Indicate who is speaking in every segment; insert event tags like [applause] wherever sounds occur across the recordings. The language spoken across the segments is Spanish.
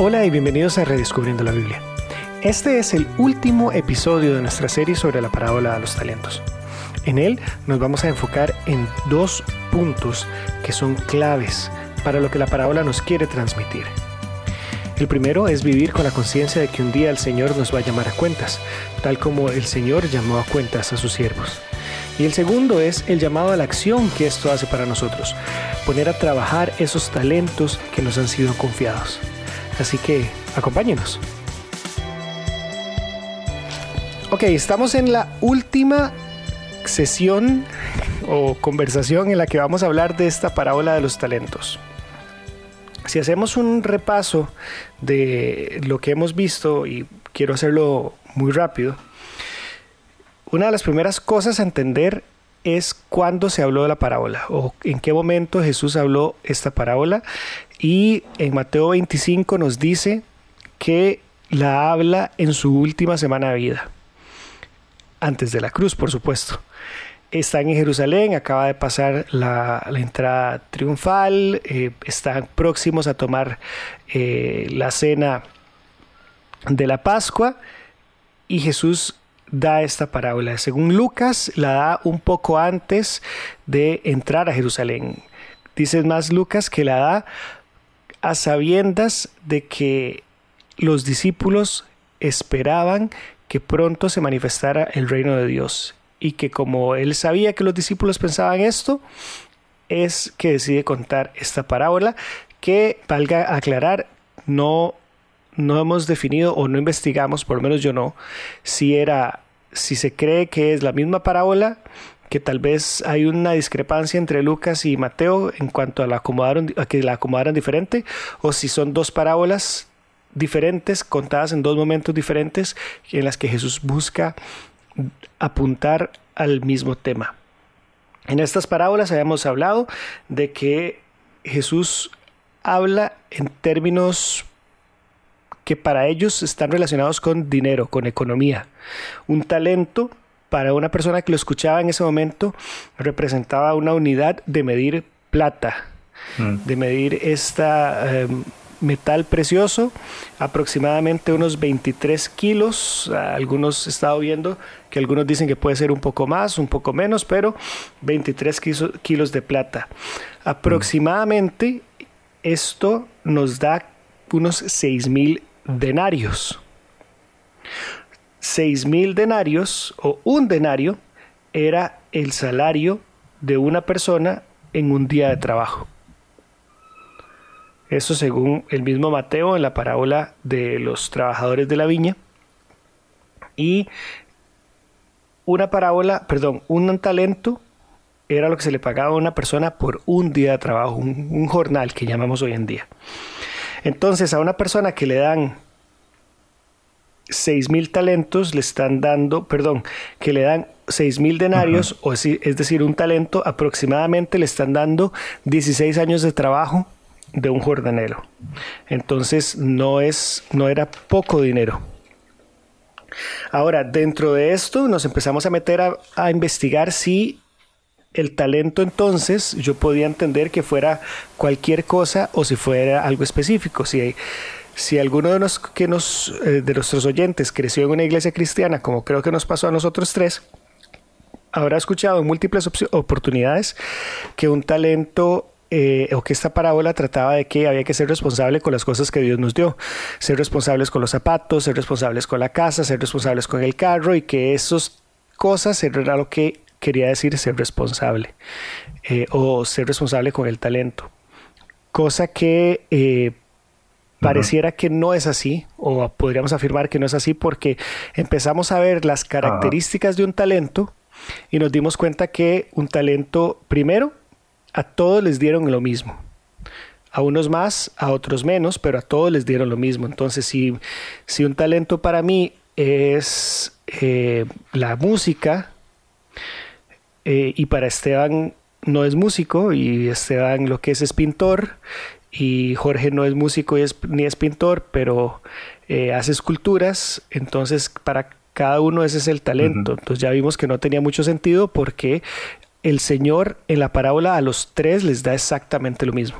Speaker 1: Hola y bienvenidos a Redescubriendo la Biblia. Este es el último episodio de nuestra serie sobre la parábola de los talentos. En él nos vamos a enfocar en dos puntos que son claves para lo que la parábola nos quiere transmitir. El primero es vivir con la conciencia de que un día el Señor nos va a llamar a cuentas, tal como el Señor llamó a cuentas a sus siervos. Y el segundo es el llamado a la acción que esto hace para nosotros, poner a trabajar esos talentos que nos han sido confiados. Así que acompáñenos. Ok, estamos en la última sesión o conversación en la que vamos a hablar de esta parábola de los talentos. Si hacemos un repaso de lo que hemos visto, y quiero hacerlo muy rápido, una de las primeras cosas a entender es cuándo se habló de la parábola o en qué momento Jesús habló esta parábola. Y en Mateo 25 nos dice que la habla en su última semana de vida, antes de la cruz, por supuesto. Están en Jerusalén, acaba de pasar la, entrada triunfal, eh, están próximos a tomar eh, la cena de la Pascua y Jesús da esta parábola. Según Lucas, la da un poco antes de entrar a Jerusalén. Dice más Lucas que la da a sabiendas de que los discípulos esperaban que pronto se manifestara el reino de Dios y que como él sabía que los discípulos pensaban esto, es que decide contar esta parábola que, valga aclarar, no no hemos definido o no investigamos, por lo menos yo no, si era, si se cree que es la misma parábola, que tal vez hay una discrepancia entre Lucas y Mateo en cuanto a, la acomodaron, a que la acomodaran diferente, o si son dos parábolas diferentes, contadas en dos momentos diferentes, en las que Jesús busca apuntar al mismo tema. En estas parábolas habíamos hablado de que Jesús habla en términos que para ellos están relacionados con dinero, con economía. Un talento para una persona que lo escuchaba en ese momento representaba una unidad de medir plata, mm. de medir esta em, metal precioso, aproximadamente unos 23 kilos. Algunos he estado viendo que algunos dicen que puede ser un poco más, un poco menos, pero 23 kilos de plata. Aproximadamente esto nos da unos 6 mil denarios. Seis mil denarios o un denario era el salario de una persona en un día de trabajo. Eso según el mismo Mateo en la parábola de los trabajadores de la viña. Y una parábola, perdón, un talento era lo que se le pagaba a una persona por un día de trabajo, un, un jornal que llamamos hoy en día. Entonces a una persona que le dan seis mil talentos, le están dando, perdón, que le dan seis mil denarios, o es, decir, un talento, aproximadamente le están dando 16 años de trabajo de un jordanero. Entonces no es, no era poco dinero. Ahora, dentro de esto nos empezamos a meter a, a investigar si el talento entonces yo podía entender que fuera cualquier cosa o si fuera algo específico. Si, si alguno de, nos, que nos, eh, de nuestros oyentes creció en una iglesia cristiana, como creo que nos pasó a nosotros tres, habrá escuchado en múltiples oportunidades que un talento eh, o que esta parábola trataba de que había que ser responsable con las cosas que Dios nos dio, ser responsables con los zapatos, ser responsables con la casa, ser responsables con el carro y que esas cosas era lo que quería decir ser responsable eh, o ser responsable con el talento. Cosa que pareciera que no es así, o podríamos afirmar que no es así, porque empezamos a ver las características de un talento y nos dimos cuenta que un talento, primero, a todos les dieron lo mismo. A unos más, a otros menos, pero a todos les dieron lo mismo. Entonces, si, si un talento para mí es eh, la música, eh, y para Esteban no es músico y Esteban lo que es es pintor y Jorge no es músico ni es pintor, pero eh, hace esculturas, entonces para cada uno ese es el talento. Entonces ya vimos que no tenía mucho sentido porque el Señor en la parábola a los tres les da exactamente lo mismo.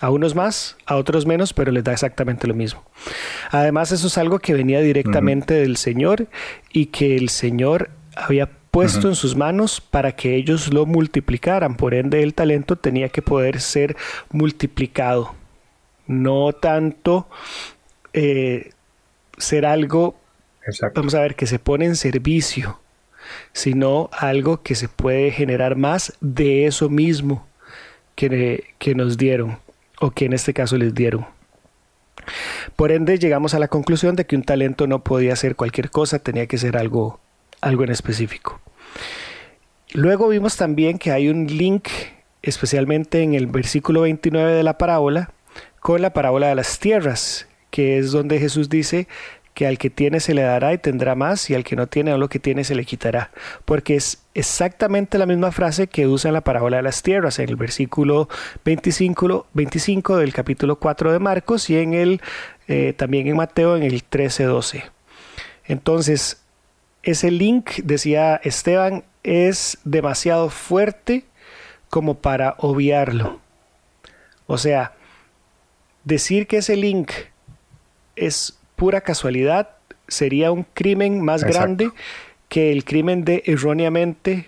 Speaker 1: A unos más, a otros menos, pero les da exactamente lo mismo. Además, eso es algo que venía directamente del Señor y que el Señor había puesto en sus manos para que ellos lo multiplicaran. Por ende, el talento tenía que poder ser multiplicado. No tanto eh, ser algo, vamos a ver, que se pone en servicio, sino algo que se puede generar más de eso mismo que, que nos dieron o que en este caso les dieron. Por ende, llegamos a la conclusión de que un talento no podía ser cualquier cosa, tenía que ser algo, algo en específico. Luego vimos también que hay un link, especialmente en el versículo 29 de la parábola, con la parábola de las tierras, que es donde Jesús dice que al que tiene se le dará y tendrá más, y al que no tiene, a lo que tiene se le quitará. Porque es exactamente la misma frase que usa en la parábola de las tierras, en el versículo 25, 25 del capítulo 4 de Marcos y en el, eh, también en Mateo en el 13-12. Entonces, ese link, decía Esteban, es demasiado fuerte como para obviarlo. O sea, decir que ese link es pura casualidad, sería un crimen más grande que el crimen de erróneamente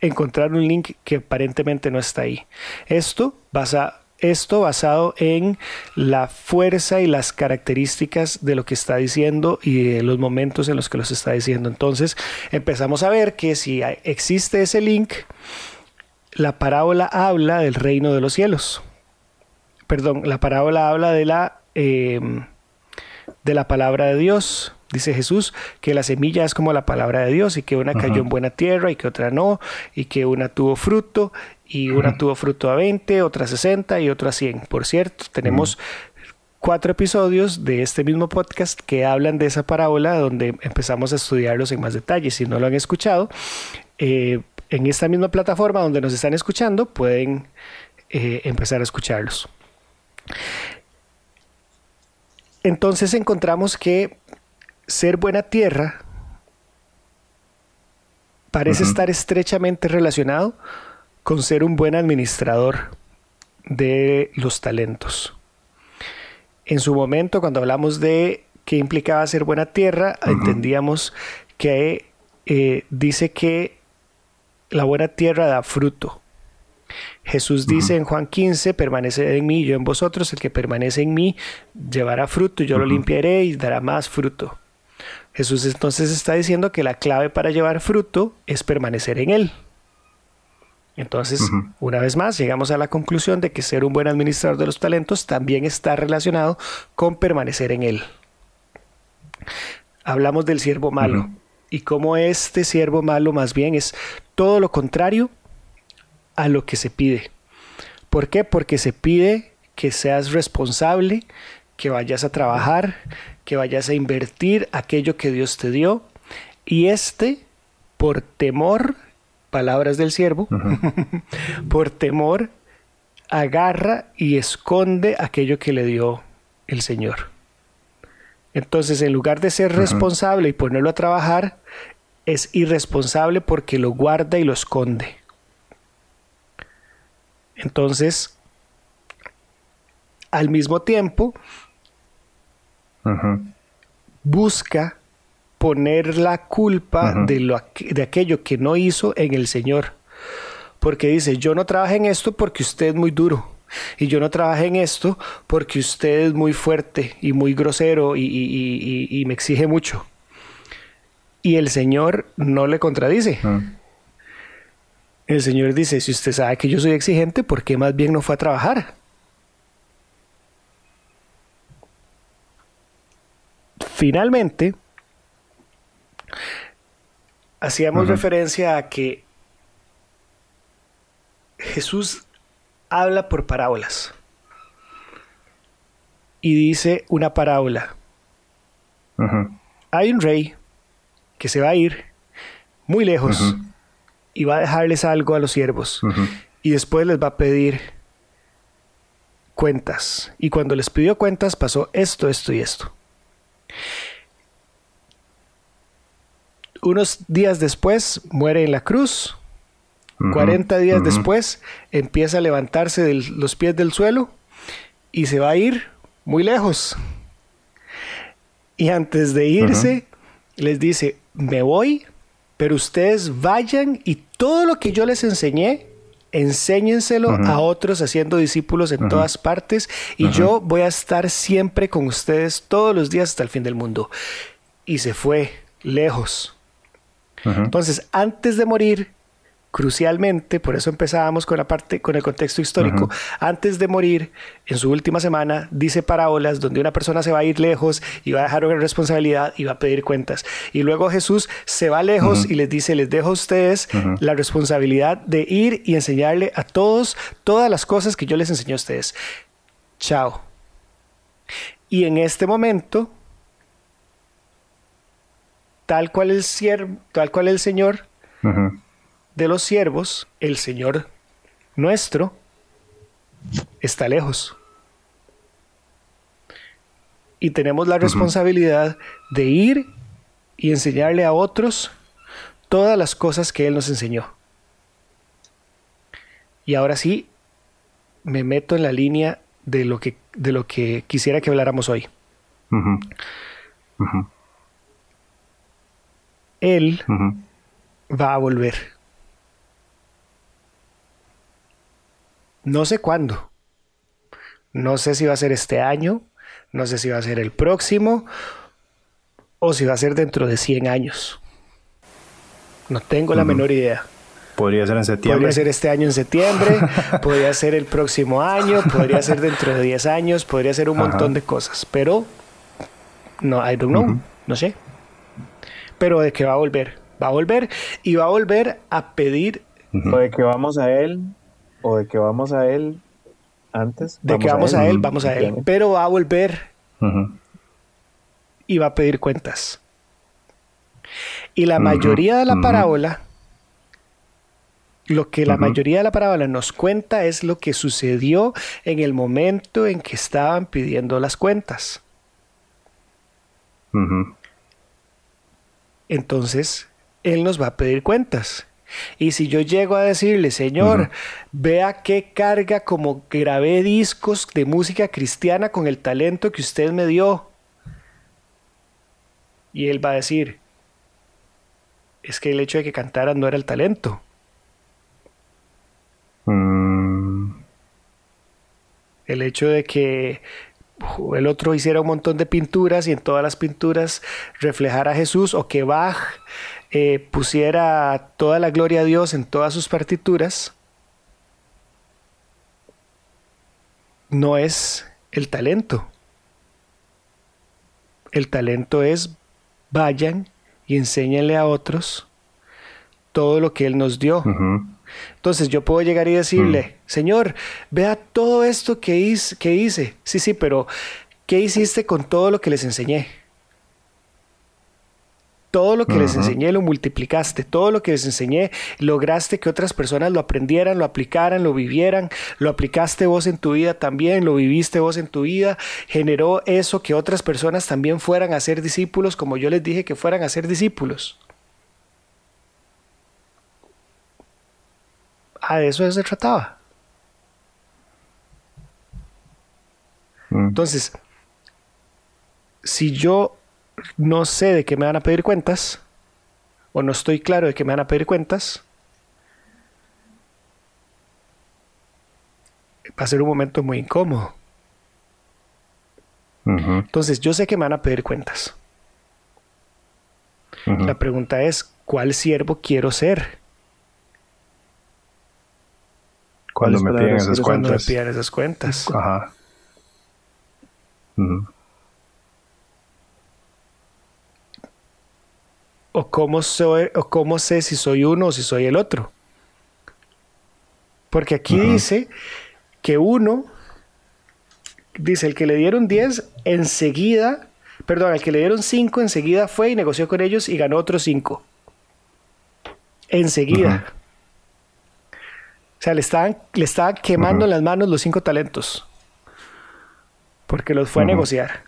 Speaker 1: encontrar un link que aparentemente no está ahí. Esto basa, esto basado en la fuerza y las características de lo que está diciendo y de los momentos en los que los está diciendo. Entonces empezamos a ver que si existe ese link, la parábola habla del reino de los cielos. Perdón, la parábola habla de la... Em, de la palabra de Dios. Dice Jesús que la semilla es como la palabra de Dios y que una cayó en buena tierra y que otra no, y que una tuvo fruto y una tuvo fruto a 20, otra a 60 y otra a 100. Por cierto, tenemos cuatro episodios de este mismo podcast que hablan de esa parábola donde empezamos a estudiarlos en más detalle. Si no lo han escuchado, eh, en esta misma plataforma donde nos están escuchando pueden eh, empezar a escucharlos. Entonces encontramos que ser buena tierra parece estar estrechamente relacionado con ser un buen administrador de los talentos. En su momento, cuando hablamos de qué implicaba ser buena tierra, entendíamos que eh, dice que la buena tierra da fruto. Jesús dice en Juan 15, permanece en mí, yo en vosotros, el que permanece en mí llevará fruto, yo lo limpiaré y dará más fruto. Jesús entonces está diciendo que la clave para llevar fruto es permanecer en Él. Entonces, una vez más, llegamos a la conclusión de que ser un buen administrador de los talentos también está relacionado con permanecer en Él. Hablamos del siervo malo y cómo este siervo malo más bien es todo lo contrario a lo que se pide. ¿Por qué? Porque se pide que seas responsable, que vayas a trabajar, que vayas a invertir aquello que Dios te dio. Y este, por temor, palabras del siervo, [laughs] por temor, agarra y esconde aquello que le dio el Señor. Entonces, en lugar de ser responsable y ponerlo a trabajar, es irresponsable porque lo guarda y lo esconde. Entonces, al mismo tiempo, busca poner la culpa de, lo, de aquello que no hizo en el Señor. Porque dice, yo no trabajé en esto porque usted es muy duro. Y yo no trabajé en esto porque usted es muy fuerte y muy grosero y, me exige mucho. Y el Señor no le contradice. El Señor dice, si usted sabe que yo soy exigente, ¿por qué más bien no fue a trabajar? Finalmente, hacíamos referencia a que Jesús habla por parábolas y dice una parábola. Hay un rey que se va a ir muy lejos y va a dejarles algo a los siervos. Y después les va a pedir cuentas. Y cuando les pidió cuentas pasó esto, esto y esto. Unos días después muere en la cruz. 40 días después empieza a levantarse de los pies del suelo y se va a ir muy lejos. Y antes de irse, les dice, me voy, pero ustedes vayan y todo lo que yo les enseñé, enséñenselo a otros haciendo discípulos en todas partes y yo voy a estar siempre con ustedes todos los días hasta el fin del mundo. Y se fue lejos. Entonces, antes de morir, crucialmente, por eso empezábamos con la parte, con el contexto histórico, antes de morir, en su última semana, dice parábolas donde una persona se va a ir lejos y va a dejar una responsabilidad y va a pedir cuentas. Y luego Jesús se va lejos y les dice, les dejo a ustedes la responsabilidad de ir y enseñarle a todos todas las cosas que yo les enseñé a ustedes. Chao. Y en este momento, tal cual el, siervo, tal cual el Señor, de los siervos, el Señor nuestro está lejos. Y tenemos la responsabilidad de ir y enseñarle a otros todas las cosas que Él nos enseñó. Y ahora sí, me meto en la línea de lo que, de lo que quisiera que habláramos hoy. Él va a volver. No sé cuándo. No sé si va a ser este año, no sé si va a ser el próximo o si va a ser dentro de 100 años. No tengo la menor idea.
Speaker 2: Podría ser en septiembre.
Speaker 1: Podría ser este año en septiembre, [laughs] podría ser el próximo año, podría ser dentro de 10 años, podría ser un montón de cosas, pero no, I don't know, no sé. Pero de que va a volver, va a volver y va a volver a pedir.
Speaker 3: O de que vamos a él o de que vamos a él antes.
Speaker 1: De que vamos a él, vamos a él. Pero va a volver y va a pedir cuentas. Y la mayoría de la parábola, lo que la mayoría de la parábola nos cuenta es lo que sucedió en el momento en que estaban pidiendo las cuentas. Entonces, Él nos va a pedir cuentas. Y si yo llego a decirle, Señor, vea qué carga como grabé discos de música cristiana con el talento que usted me dio. Y él va a decir, es que el hecho de que cantara no era el talento. Mm. El hecho de que el otro hiciera un montón de pinturas y en todas las pinturas reflejara a Jesús o que Bach eh, pusiera toda la gloria a Dios en todas sus partituras, no es el talento. El talento es vayan y enséñenle a otros todo lo que Él nos dio. Entonces yo puedo llegar y decirle, mm. Señor, vea todo esto que hice, que hice. Sí, sí, pero ¿qué hiciste con todo lo que les enseñé? Todo lo que les enseñé lo multiplicaste, todo lo que les enseñé lograste que otras personas lo aprendieran, lo aplicaran, lo vivieran, lo aplicaste vos en tu vida también, lo viviste vos en tu vida, generó eso que otras personas también fueran a ser discípulos, como yo les dije que fueran a ser discípulos. A eso se trataba. Mm. Entonces, si yo no sé de qué me van a pedir cuentas, o no estoy claro de qué me van a pedir cuentas, va a ser un momento muy incómodo. Entonces, yo sé que me van a pedir cuentas. La pregunta es, ¿cuál siervo quiero ser?
Speaker 2: Cuando me piden esas
Speaker 1: cuentas. me piden esas cuentas. Ajá. O cómo, soy, o cómo sé si soy uno o si soy el otro. Porque aquí dice que uno, dice, el que le dieron 10, enseguida, perdón, al que le dieron 5, enseguida fue y negoció con ellos y ganó otros 5. Enseguida. O sea, le estaban, le estaban quemando en las manos los cinco talentos. Porque los fue a negociar.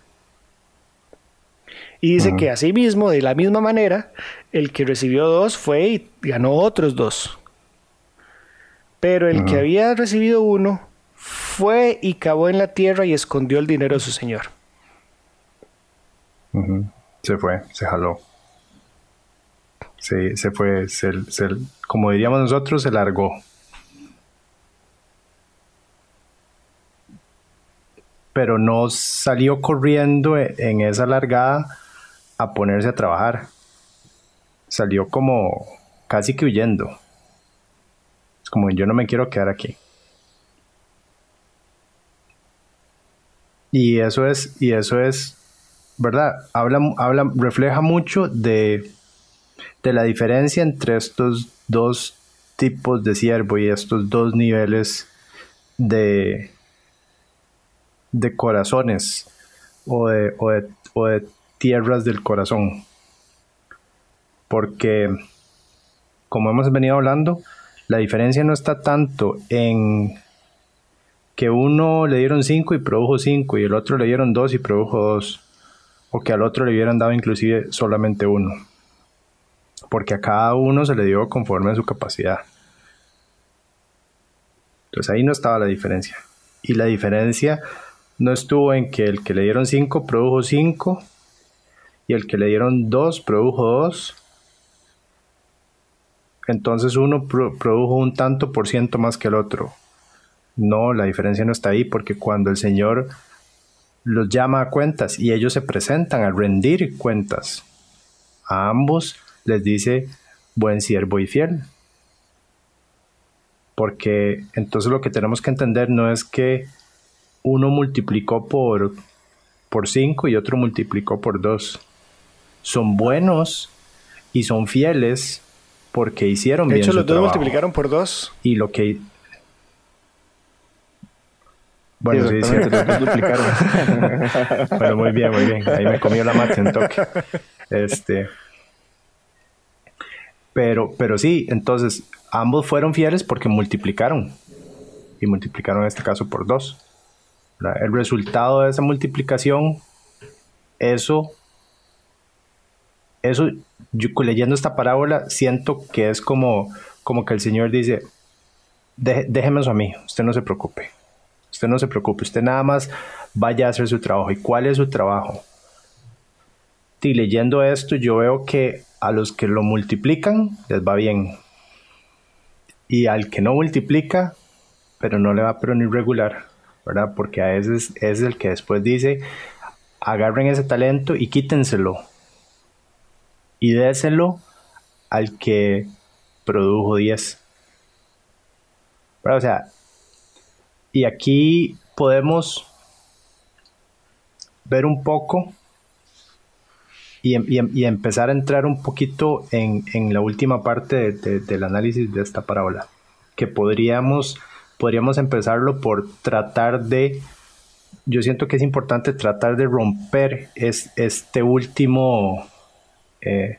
Speaker 1: Y dice que asimismo, de la misma manera, el que recibió dos fue y ganó otros dos. Pero el que había recibido uno fue y cavó en la tierra y escondió el dinero de su señor.
Speaker 2: Se fue, se jaló. Se, se fue, se, como diríamos nosotros, se largó. Pero no salió corriendo en esa largada a ponerse a trabajar. Salió como casi que huyendo. Es como yo no me quiero quedar aquí. Y eso es, y eso es, ¿verdad? Habla, habla, refleja mucho de, de la diferencia entre estos dos tipos de siervo y estos dos niveles de, de corazones o de, o de, o de tierras del corazón. Porque, como hemos venido hablando, la diferencia no está tanto en que uno le dieron 5 y produjo 5 y el otro le dieron 2 y produjo 2. O que al otro le hubieran dado inclusive solamente uno. Porque a cada uno se le dio conforme a su capacidad. Entonces ahí no estaba la diferencia. Y la diferencia no estuvo en que el que le dieron 5 produjo 5 y el que le dieron 2 produjo 2. Entonces uno produjo un tanto por ciento más que el otro. No, la diferencia no está ahí porque cuando el Señor los llama a cuentas y ellos se presentan a rendir cuentas, a ambos les dice buen siervo y fiel. Porque entonces lo que tenemos que entender no es que uno multiplicó por por 5 y otro multiplicó por 2 son buenos y son fieles porque hicieron bien.
Speaker 1: De hecho, los dos multiplicaron por dos.
Speaker 2: Y lo que. Bueno, sí, sí, los dos duplicaron. [laughs] bueno, muy bien, muy bien. Ahí me comió la mate en toque. Este. Pero, pero sí, entonces, ambos fueron fieles porque multiplicaron. Y multiplicaron en este caso por dos. El resultado de esa multiplicación, eso eso, yo leyendo esta parábola, siento que es como, como que el Señor dice, déjeme eso a mí, usted no se preocupe, usted no se preocupe, usted nada más vaya a hacer su trabajo. ¿Y cuál es su trabajo? Y leyendo esto, yo veo que a los que lo multiplican les va bien. Y al que no multiplica, pero no le va pero ni regular, ¿verdad? Porque a veces es el que después dice, agarren ese talento y quítenselo y déselo al que produjo 10. o sea, y aquí podemos ver un poco y, empezar a entrar un poquito en, la última parte del análisis de esta parábola, que podríamos, podríamos empezarlo por tratar de, yo siento que es importante tratar de romper es, este último eh,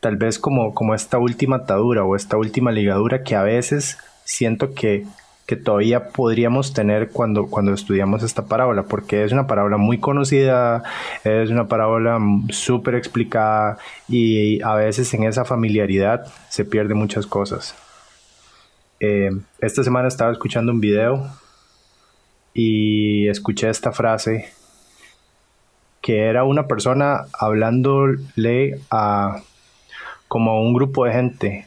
Speaker 2: tal vez como, como esta última atadura o esta última ligadura que a veces siento que, que todavía podríamos tener cuando, cuando estudiamos esta parábola, porque es una parábola muy conocida, es una parábola súper explicada y a veces en esa familiaridad se pierden muchas cosas. Eh, esta semana estaba escuchando un video y escuché esta frase que era una persona hablándole a como a un grupo de gente.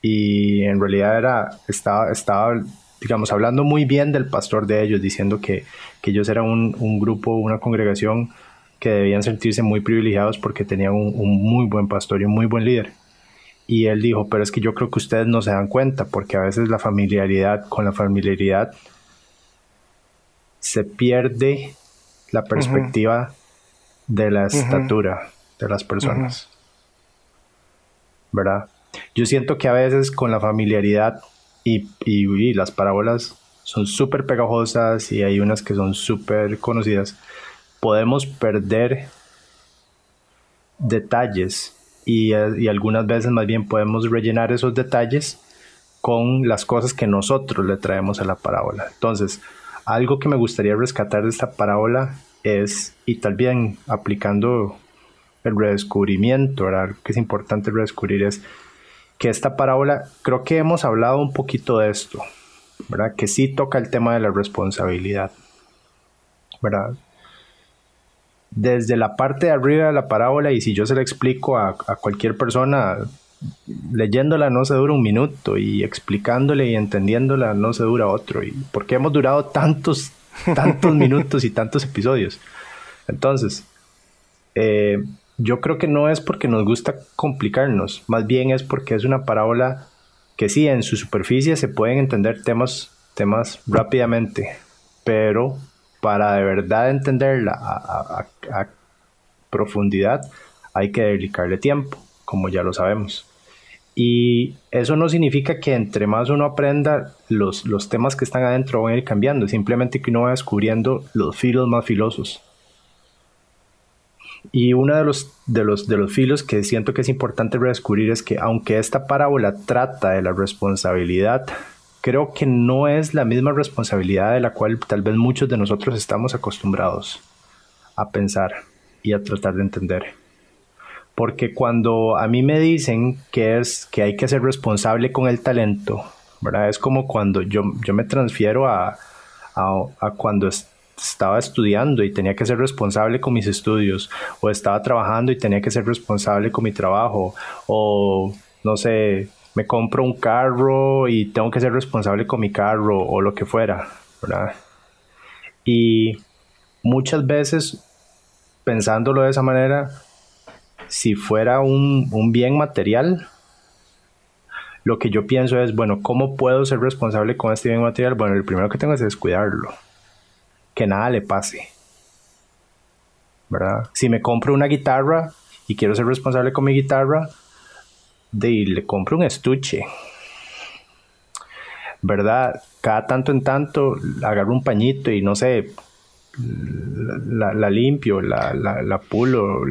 Speaker 2: Y en realidad era estaba estaba digamos hablando muy bien del pastor de ellos diciendo que, ellos eran un, grupo una congregación que debían sentirse muy privilegiados porque tenían un, un muy buen pastor y un muy buen líder. Y él dijo pero es que yo creo que ustedes no se dan cuenta porque a veces la familiaridad con la familiaridad se pierde la perspectiva de la estatura de las personas. ¿Verdad? Yo siento que a veces con la familiaridad y, y, las parábolas son súper pegajosas y hay unas que son súper conocidas, podemos perder detalles y, y, algunas veces más bien podemos rellenar esos detalles con las cosas que nosotros le traemos a la parábola. Entonces, algo que me gustaría rescatar de esta parábola es, y también aplicando el redescubrimiento, ¿verdad? que es importante redescubrir es que esta parábola, creo que hemos hablado un poquito de esto, ¿verdad? Que sí toca el tema de la responsabilidad, ¿verdad? Desde la parte de arriba de la parábola, y si yo se la explico a, a cualquier persona, leyéndola no se dura un minuto y explicándole y entendiéndola no se dura otro. ¿Y por qué hemos durado tantos, tantos minutos y tantos episodios? Entonces, eh, yo creo que no es porque nos gusta complicarnos, más bien es porque es una parábola que sí, en su superficie se pueden entender temas, temas rápidamente, pero para de verdad entenderla a, a profundidad hay que dedicarle tiempo, como ya lo sabemos. Y eso no significa que entre más uno aprenda, los, los temas que están adentro van a ir cambiando, simplemente que uno va descubriendo los filos más filosos. Y uno de los, de, los, de los filos que siento que es importante redescubrir es que aunque esta parábola trata de la responsabilidad, creo que no es la misma responsabilidad de la cual tal vez muchos de nosotros estamos acostumbrados a pensar y a tratar de entender. Porque cuando a mí me dicen que es que hay que ser responsable con el talento, ¿verdad? Es como cuando yo, yo me transfiero a, a, cuando estaba estudiando y tenía que ser responsable con mis estudios, o estaba trabajando y tenía que ser responsable con mi trabajo, o no sé, me compro un carro y tengo que ser responsable con mi carro, o lo que fuera, ¿verdad? Y muchas veces, pensándolo de esa manera, si fuera un, bien material, lo que yo pienso es, bueno, ¿cómo puedo ser responsable con este bien material? Bueno, el primero que tengo es descuidarlo. Que nada le pase. ¿Verdad? Si me compro una guitarra y quiero ser responsable con mi guitarra, de, le compro un estuche. ¿Verdad? Cada tanto en tanto agarro un pañito y no sé, la, limpio, la, la, pulo.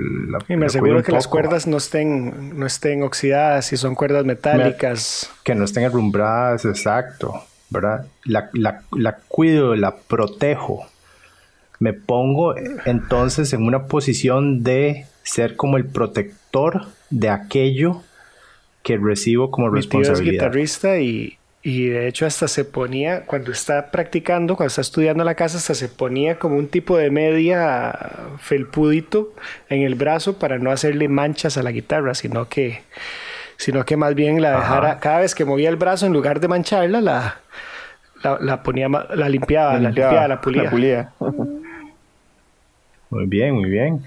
Speaker 1: y me aseguro que las cuerdas no estén, no estén oxidadas, si son cuerdas metálicas.
Speaker 2: que no estén arrumbradas, exacto, ¿verdad? La, la cuido, la protejo. Me pongo entonces en una posición de ser como el protector de aquello que recibo como responsabilidad.
Speaker 1: Mi guitarrista y, y de hecho hasta se ponía, cuando está practicando, cuando está estudiando la casa, hasta se ponía como un tipo de media felpudito en el brazo para no hacerle manchas a la guitarra, sino que, sino que más bien la dejara, cada vez que movía el brazo, en lugar de mancharla, la, la, ponía, la limpiaba, la limpiaba, la, pulía.
Speaker 2: Muy bien, muy bien.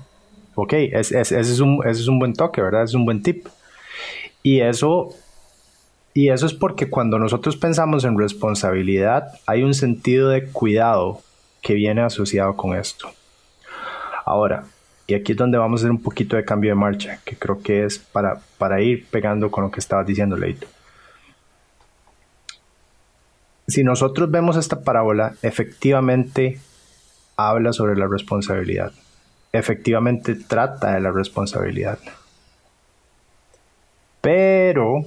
Speaker 2: Ok, ese, es un, ese es un buen toque, ¿verdad? Es un buen tip. Y eso y eso es porque cuando nosotros pensamos en responsabilidad, hay un sentido de cuidado que viene asociado con esto. Ahora, y aquí es donde vamos a hacer un poquito de cambio de marcha, que creo que es para, para ir pegando con lo que estabas diciendo, Leito. Si nosotros vemos esta parábola, efectivamente habla sobre la responsabilidad. Efectivamente trata de la responsabilidad. Pero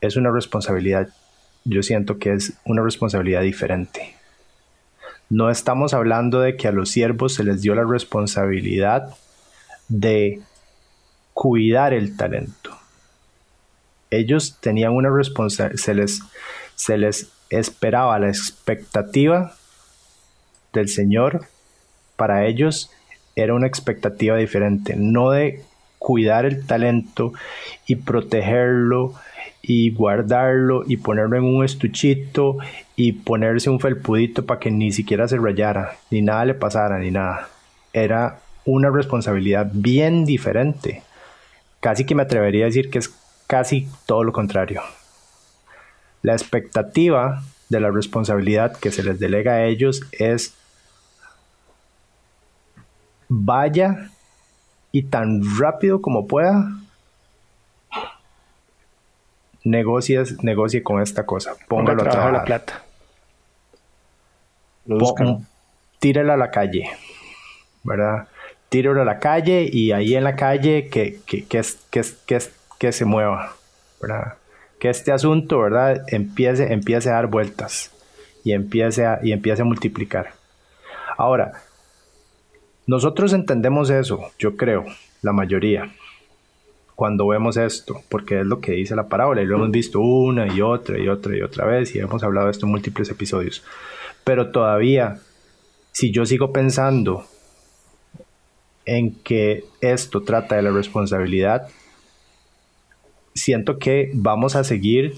Speaker 2: es una responsabilidad, yo siento que es una responsabilidad diferente. No estamos hablando de que a los siervos se les dio la responsabilidad de cuidar el talento. Ellos tenían una responsabilidad, se les, se les esperaba la expectativa del Señor. Para ellos era una expectativa diferente, no de cuidar el talento y protegerlo y guardarlo y ponerlo en un estuchito y ponerse un felpudito para que ni siquiera se rayara, ni nada le pasara, ni nada. Era una responsabilidad bien diferente. Casi que me atrevería a decir que es casi todo lo contrario. La expectativa de la responsabilidad que se les delega a ellos es vaya y tan rápido como pueda negocias, negocie con esta cosa. Póngalo a trabajar. la plata. tírela a la calle, ¿verdad? Tírelo a la calle y ahí en la calle que, que, que, que, que, que se mueva, ¿verdad? Que este asunto, ¿verdad? Empiece, empiece a dar vueltas y empiece a, y empiece a multiplicar. Ahora, nosotros entendemos eso, yo creo, la mayoría cuando vemos esto, porque es lo que dice la parábola y lo hemos visto una y otra y otra y otra vez y hemos hablado de esto en múltiples episodios. Pero todavía, si yo sigo pensando en que esto trata de la responsabilidad, siento que vamos a seguir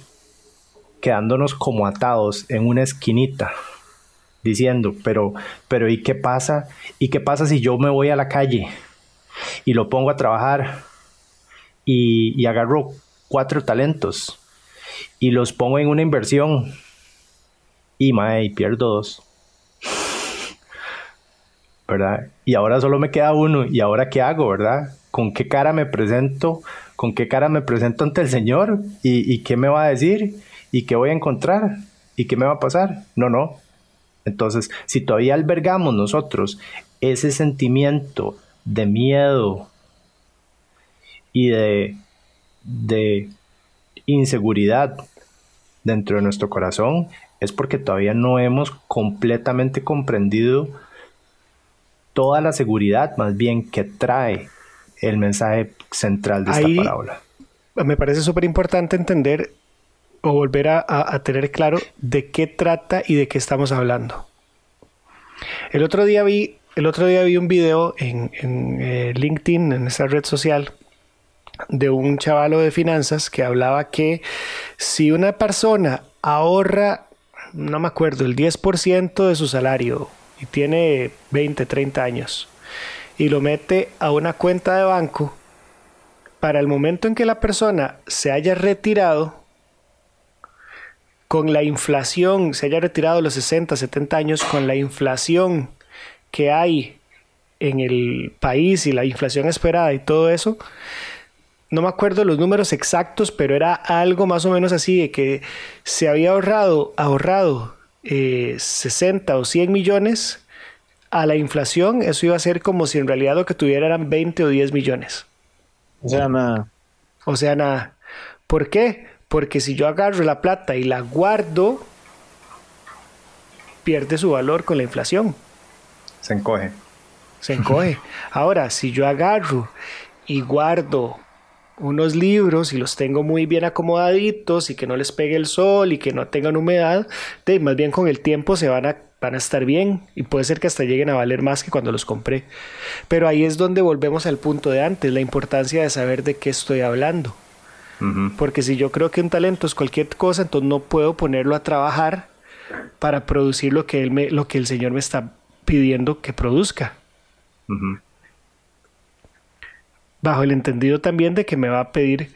Speaker 2: quedándonos como atados en una esquinita diciendo, pero, pero ¿y qué pasa? ¿Y qué pasa si yo me voy a la calle y lo pongo a trabajar y, agarro cuatro talentos y los pongo en una inversión y, mae, pierdo dos? ¿Verdad? Y ahora solo me queda uno. ¿Y ahora qué hago, verdad? ¿Con qué cara me presento? ¿Con qué cara me presento ante el Señor? ¿Y, y qué me va a decir? ¿Y qué voy a encontrar? ¿Y qué me va a pasar? No, no, entonces, si todavía albergamos nosotros ese sentimiento de miedo y de, de inseguridad dentro de nuestro corazón, es porque todavía no hemos completamente comprendido toda la seguridad más bien que trae el mensaje central de esta parábola.
Speaker 1: Me parece súper importante entender o volver a, tener claro de qué trata y de qué estamos hablando. El otro día vi, el otro día vi un video en, eh, LinkedIn, en esa red social, de un chavalo de finanzas que hablaba que si una persona ahorra, no me acuerdo, el 10% de su salario y tiene 20, 30 años y lo mete a una cuenta de banco, para el momento en que la persona se haya retirado, con la inflación, se haya retirado los 60, 70 años, con la inflación que hay en el país y la inflación esperada y todo eso, no me acuerdo los números exactos, pero era algo más o menos así, de que se había ahorrado, ahorrado 60 eh, o 100 millones a la inflación, eso iba a ser como si en realidad lo que tuviera eran 20 o 10 millones.
Speaker 3: O sea, nada.
Speaker 1: O sea, nada. ¿Por qué? Porque si yo agarro la plata y la guardo, pierde su valor con la inflación.
Speaker 2: Se encoge.
Speaker 1: Se encoge. [laughs] Ahora, si yo agarro y guardo unos libros y los tengo muy bien acomodaditos y que no les pegue el sol y que no tengan humedad, de, más bien con el tiempo se van a, van a estar bien y puede ser que hasta lleguen a valer más que cuando los compré. Pero ahí es donde volvemos al punto de antes, la importancia de saber de qué estoy hablando. Porque si yo creo que un talento es cualquier cosa, entonces no puedo ponerlo a trabajar para producir lo que, él me, lo que el Señor me está pidiendo que produzca. Bajo el entendido también de que me va a pedir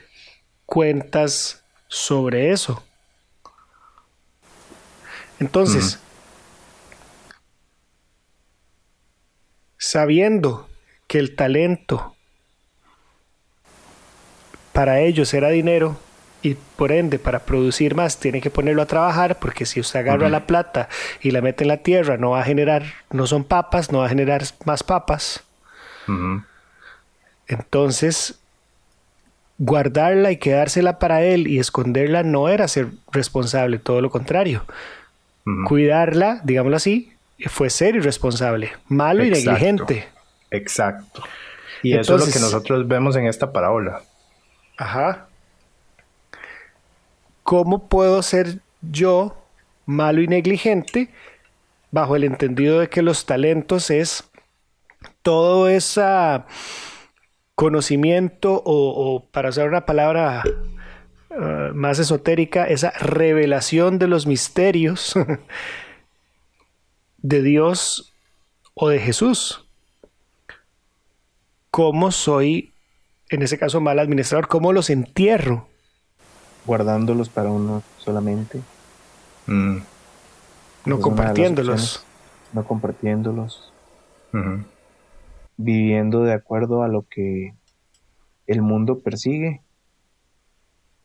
Speaker 1: cuentas sobre eso. Entonces, sabiendo que el talento para ellos era dinero y por ende para producir más tiene que ponerlo a trabajar porque si usted agarra la plata y la mete en la tierra no va a generar, no son papas, no va a generar más papas. Entonces, guardarla y quedársela para él y esconderla no era ser responsable, todo lo contrario. Cuidarla, digámoslo así, fue ser irresponsable, malo y negligente.
Speaker 2: Exacto. Y eso es lo que nosotros vemos en esta parábola.
Speaker 1: Ajá. ¿Cómo puedo ser yo malo y negligente bajo el entendido de que los talentos es todo ese conocimiento o, para usar una palabra uh, más esotérica, esa revelación de los misterios [laughs] de Dios o de Jesús? ¿Cómo soy en ese caso mal administrador, ¿cómo los entierro?
Speaker 3: Guardándolos para uno solamente.
Speaker 1: Mm. No compartiéndolos.
Speaker 3: No compartiéndolos. Viviendo de acuerdo a lo que el mundo persigue.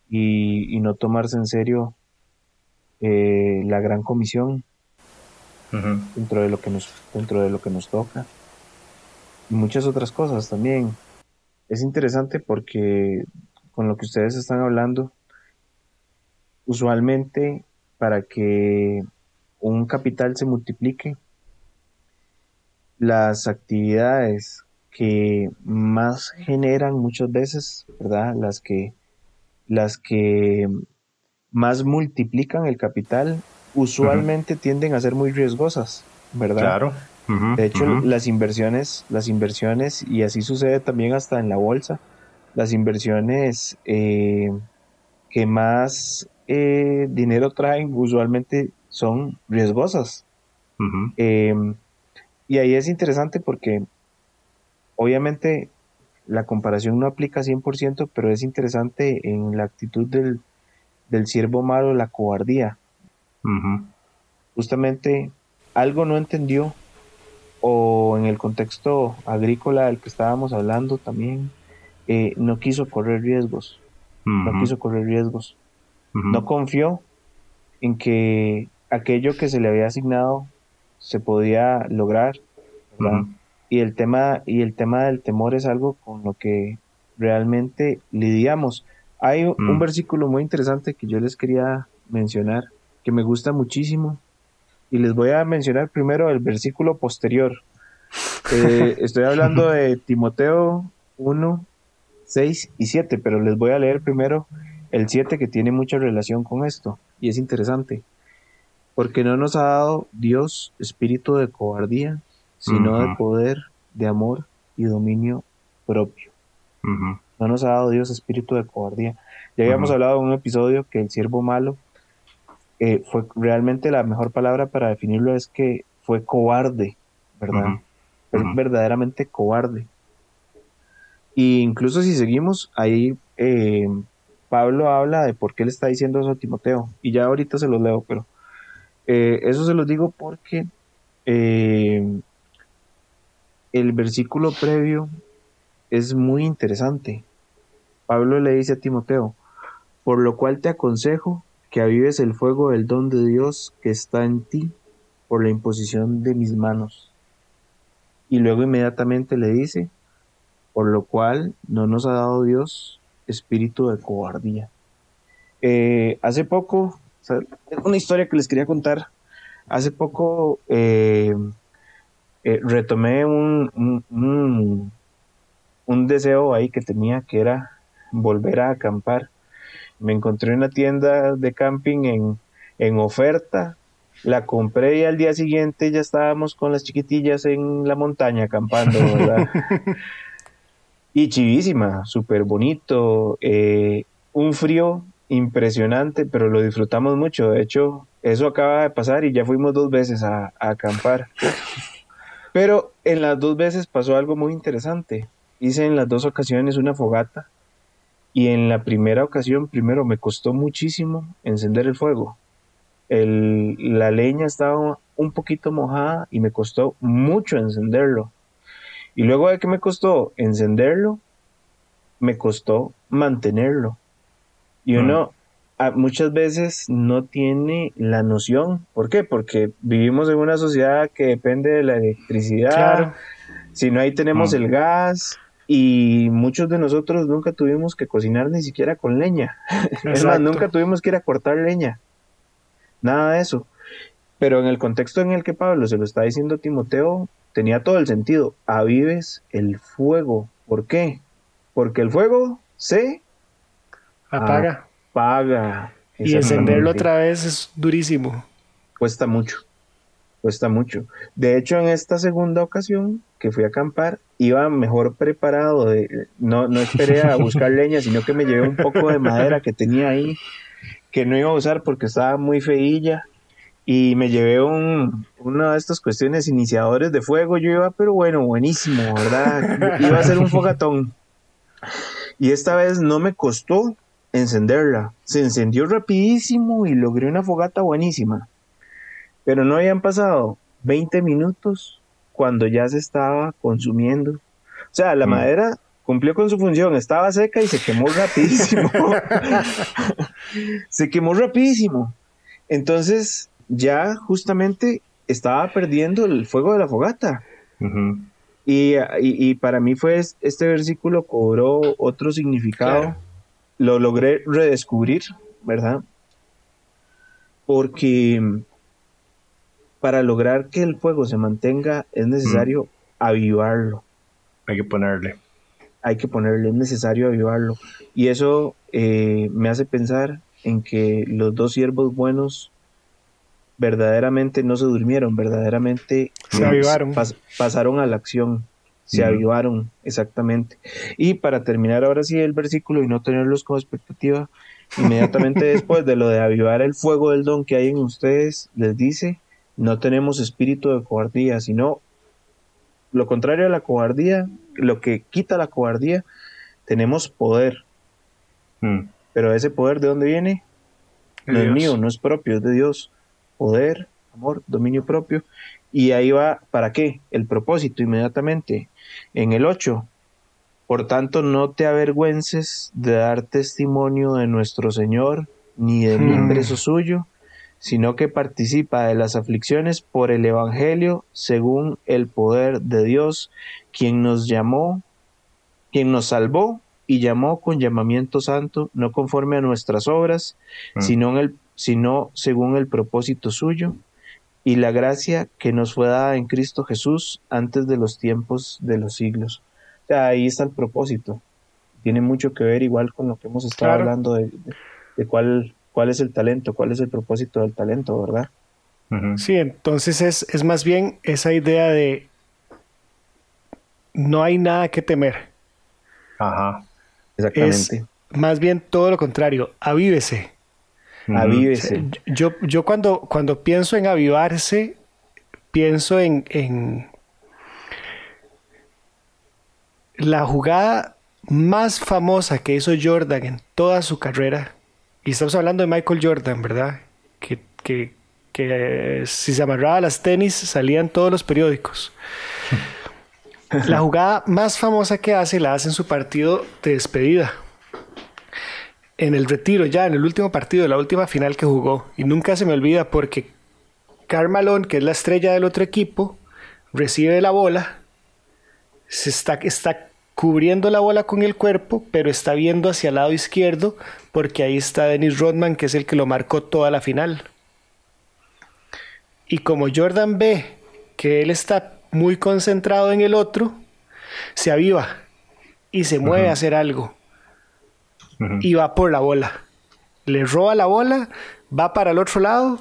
Speaker 3: Y, no tomarse en serio eh, la gran comisión dentro de lo que nos dentro de lo que nos toca y muchas otras cosas también es interesante porque con lo que ustedes están hablando, usualmente para que un capital se multiplique, las actividades que más generan muchas veces, ¿verdad? Las que, las que más multiplican el capital, usualmente tienden a ser muy riesgosas, ¿verdad?
Speaker 2: Claro.
Speaker 3: de hecho, las inversiones, las inversiones, y así sucede también hasta en la bolsa, las inversiones eh, que más eh, dinero traen usualmente son riesgosas. Y ahí es interesante porque obviamente la comparación no aplica 100%, pero es interesante en la actitud del, del siervo malo, la cobardía. Justamente algo no entendió o en el contexto agrícola del que estábamos hablando también, eh, no quiso correr riesgos, no quiso correr riesgos, no confió en que aquello que se le había asignado se podía lograr, Y el tema y el tema del temor es algo con lo que realmente lidiamos. Hay un, mm. versículo muy interesante que yo les quería mencionar, que me gusta muchísimo, y les voy a mencionar primero el versículo posterior. Eh, [laughs] estoy hablando de Timoteo 1, 6 y 7, pero les voy a leer primero el 7 que tiene mucha relación con esto, y es interesante porque no nos ha dado Dios espíritu de cobardía, sino de poder, de amor y dominio propio. No nos ha dado Dios espíritu de cobardía. Ya habíamos hablado en un episodio que el siervo malo eh, fue realmente la mejor palabra para definirlo es que fue cobarde, ¿verdad? Es verdaderamente cobarde. Y incluso si seguimos, ahí eh, Pablo habla de por qué le está diciendo eso a Timoteo. Y ya ahorita se los leo, pero eh, eso se lo digo porque eh, el versículo previo es muy interesante. Pablo le dice a Timoteo, por lo cual te aconsejo que avives el fuego del don de Dios que está en ti por la imposición de mis manos. Y luego inmediatamente le dice, por lo cual no nos ha dado Dios espíritu de cobardía. Eh, hace poco una historia que les quería contar. Hace poco eh, eh, retomé un, un, deseo ahí que tenía, que era volver a acampar. Me encontré una tienda de camping en, en oferta, la compré y al día siguiente ya estábamos con las chiquitillas en la montaña acampando, [laughs] ¿verdad? y chivísima, súper bonito, eh, un frío impresionante, pero lo disfrutamos mucho. De hecho, eso acaba de pasar y ya fuimos dos veces a, acampar. [laughs] Pero en las dos veces pasó algo muy interesante. Hice en las dos ocasiones una fogata y en la primera ocasión, primero me costó muchísimo encender el fuego. la leña estaba un poquito mojada y me costó mucho encenderlo. Y luego de que me costó encenderlo, me costó mantenerlo. Y uno ah, muchas veces no tiene la noción. ¿Por qué? Porque vivimos en una sociedad que depende de la electricidad. Si no, ahí tenemos el gas. Y muchos de nosotros nunca tuvimos que cocinar ni siquiera con leña. [laughs] es más, nunca tuvimos que ir a cortar leña. Nada de eso. Pero en el contexto en el que Pablo se lo está diciendo a Timoteo, tenía todo el sentido. Avives el fuego. ¿Por qué? Porque el fuego se
Speaker 1: Apaga.
Speaker 3: Apaga.
Speaker 1: Y encenderlo otra vez es durísimo.
Speaker 3: Cuesta mucho. Cuesta mucho. De hecho, en esta segunda ocasión que fui a acampar, iba mejor preparado. De, no, no esperé a buscar [laughs] leña, sino que me llevé un poco de madera que tenía ahí, que no iba a usar porque estaba muy feilla. Y me llevé un, una de estas cuestiones iniciadores de fuego. Yo iba, pero bueno, buenísimo, ¿verdad? [laughs] Iba a ser un fogatón. Y esta vez no me costó encenderla. Se encendió rapidísimo y logré una fogata buenísima. Pero no habían pasado 20 minutos cuando ya se estaba consumiendo. O sea, la mm. madera cumplió con su función, estaba seca y se quemó rapidísimo. [laughs] se quemó rapidísimo. Entonces, ya justamente estaba perdiendo el fuego de la fogata. y, para mí fue este versículo cobró otro significado lo logré redescubrir, ¿verdad? Porque para lograr que el fuego se mantenga es necesario avivarlo.
Speaker 2: Hay que ponerle.
Speaker 3: Hay que ponerle, es necesario avivarlo. Y eso eh, me hace pensar en que los dos siervos buenos verdaderamente no se durmieron, verdaderamente
Speaker 1: se avivaron.
Speaker 3: pasaron a la acción, se avivaron, exactamente. Y para terminar ahora sí el versículo y no tenerlos como expectativa, inmediatamente [laughs] después de lo de avivar el fuego del don que hay en ustedes, les dice, no tenemos espíritu de cobardía, sino lo contrario a la cobardía, lo que quita la cobardía, tenemos poder. Mm. Pero ese poder de dónde viene? No es mío, no es propio, es de Dios. Poder, amor, dominio propio. Y ahí va, ¿para qué? El propósito inmediatamente. En el 8, por tanto, no te avergüences de dar testimonio de nuestro Señor, ni de mi hmm. suyo, sino que participa de las aflicciones por el Evangelio según el poder de Dios, quien nos llamó, quien nos salvó y llamó con llamamiento santo, no conforme a nuestras obras, mm. sino, en el, sino según el propósito suyo y la gracia que nos fue dada en Cristo Jesús antes de los tiempos de los siglos. ahí está el propósito. Tiene mucho que ver igual con lo que hemos estado hablando de, de cuál cuál es el talento, cuál es el propósito del talento, ¿verdad?
Speaker 1: Sí, entonces es, es más bien esa idea de no hay nada que temer.
Speaker 3: Ajá, exactamente.
Speaker 1: Es más bien todo lo contrario, avívese.
Speaker 3: Avívese.
Speaker 1: Yo, yo cuando, cuando pienso en avivarse, pienso en, en la jugada más famosa que hizo Jordan en toda su carrera y estamos hablando de Michael Jordan, ¿verdad? Que, que, que si se amarraba las tenis salían todos los periódicos. [laughs] La jugada más famosa que hace la hace en su partido de despedida. En el retiro, ya en el último partido, la última final que jugó. Y nunca se me olvida porque Carmalón, que es la estrella del otro equipo, recibe la bola, se está, está cubriendo la bola con el cuerpo, pero está viendo hacia el lado izquierdo porque ahí está Dennis Rodman, que es el que lo marcó toda la final. Y como Jordan ve que él está muy concentrado en el otro, se aviva y se mueve a hacer algo. Y va por la bola. Le roba la bola, va para el otro lado,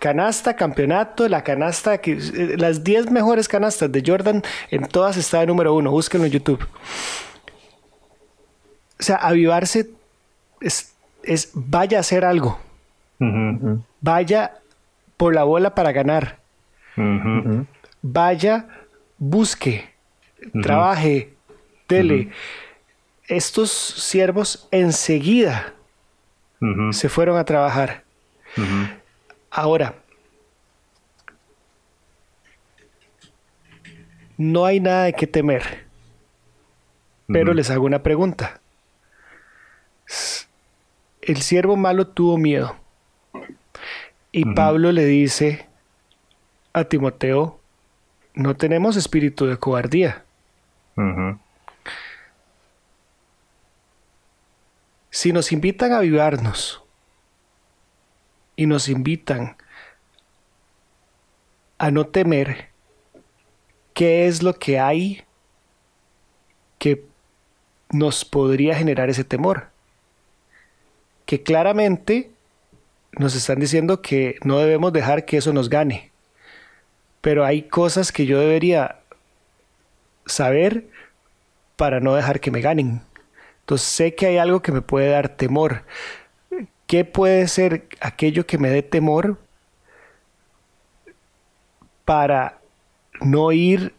Speaker 1: canasta, campeonato, la canasta, que, eh, las 10 mejores canastas de Jordan, en todas está de número uno, búsquenlo en YouTube. O sea, avivarse es, es vaya a hacer algo. Vaya por la bola para ganar. Vaya, busque, trabaje, dele. Estos siervos enseguida se fueron a trabajar. Ahora, no hay nada de qué temer. Pero les hago una pregunta. El siervo malo tuvo miedo. Y Pablo le dice a Timoteo, no tenemos espíritu de cobardía. Si nos invitan a avivarnos, y nos invitan a no temer qué es lo que hay que nos podría generar ese temor. Que claramente nos están diciendo que no debemos dejar que eso nos gane. Pero hay cosas que yo debería saber para no dejar que me ganen. Entonces sé que hay algo que me puede dar temor. ¿Qué puede ser aquello que me dé temor para no ir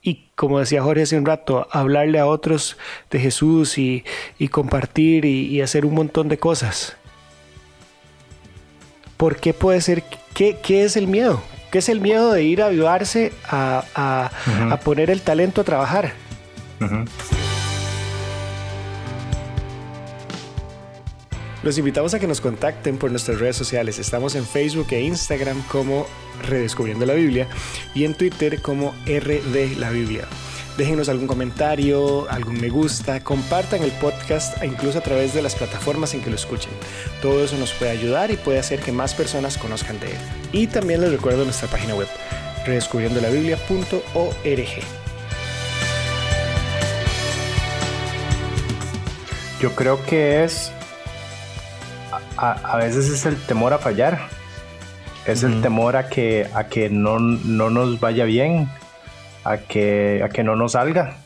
Speaker 1: y, como decía Jorge hace un rato, hablarle a otros de Jesús y, compartir y, hacer un montón de cosas? ¿Por qué puede ser? ¿Qué, es el miedo? ¿Qué es el miedo de ir a avivarse a, poner el talento a trabajar? Los invitamos a que nos contacten por nuestras redes sociales. Estamos en Facebook e Instagram como Redescubriendo la Biblia y en Twitter como RD la Biblia. Déjenos algún comentario, algún me gusta, compartan el podcast e incluso a través de las plataformas en que lo escuchen. Todo eso nos puede ayudar y puede hacer que más personas conozcan de él. Y también les recuerdo nuestra página web, redescubriendo la redescubriendolabiblia.org.
Speaker 2: Yo creo que es a, veces es el temor a fallar, es el temor a que, a que no, nos vaya bien, a que, a que no nos salga,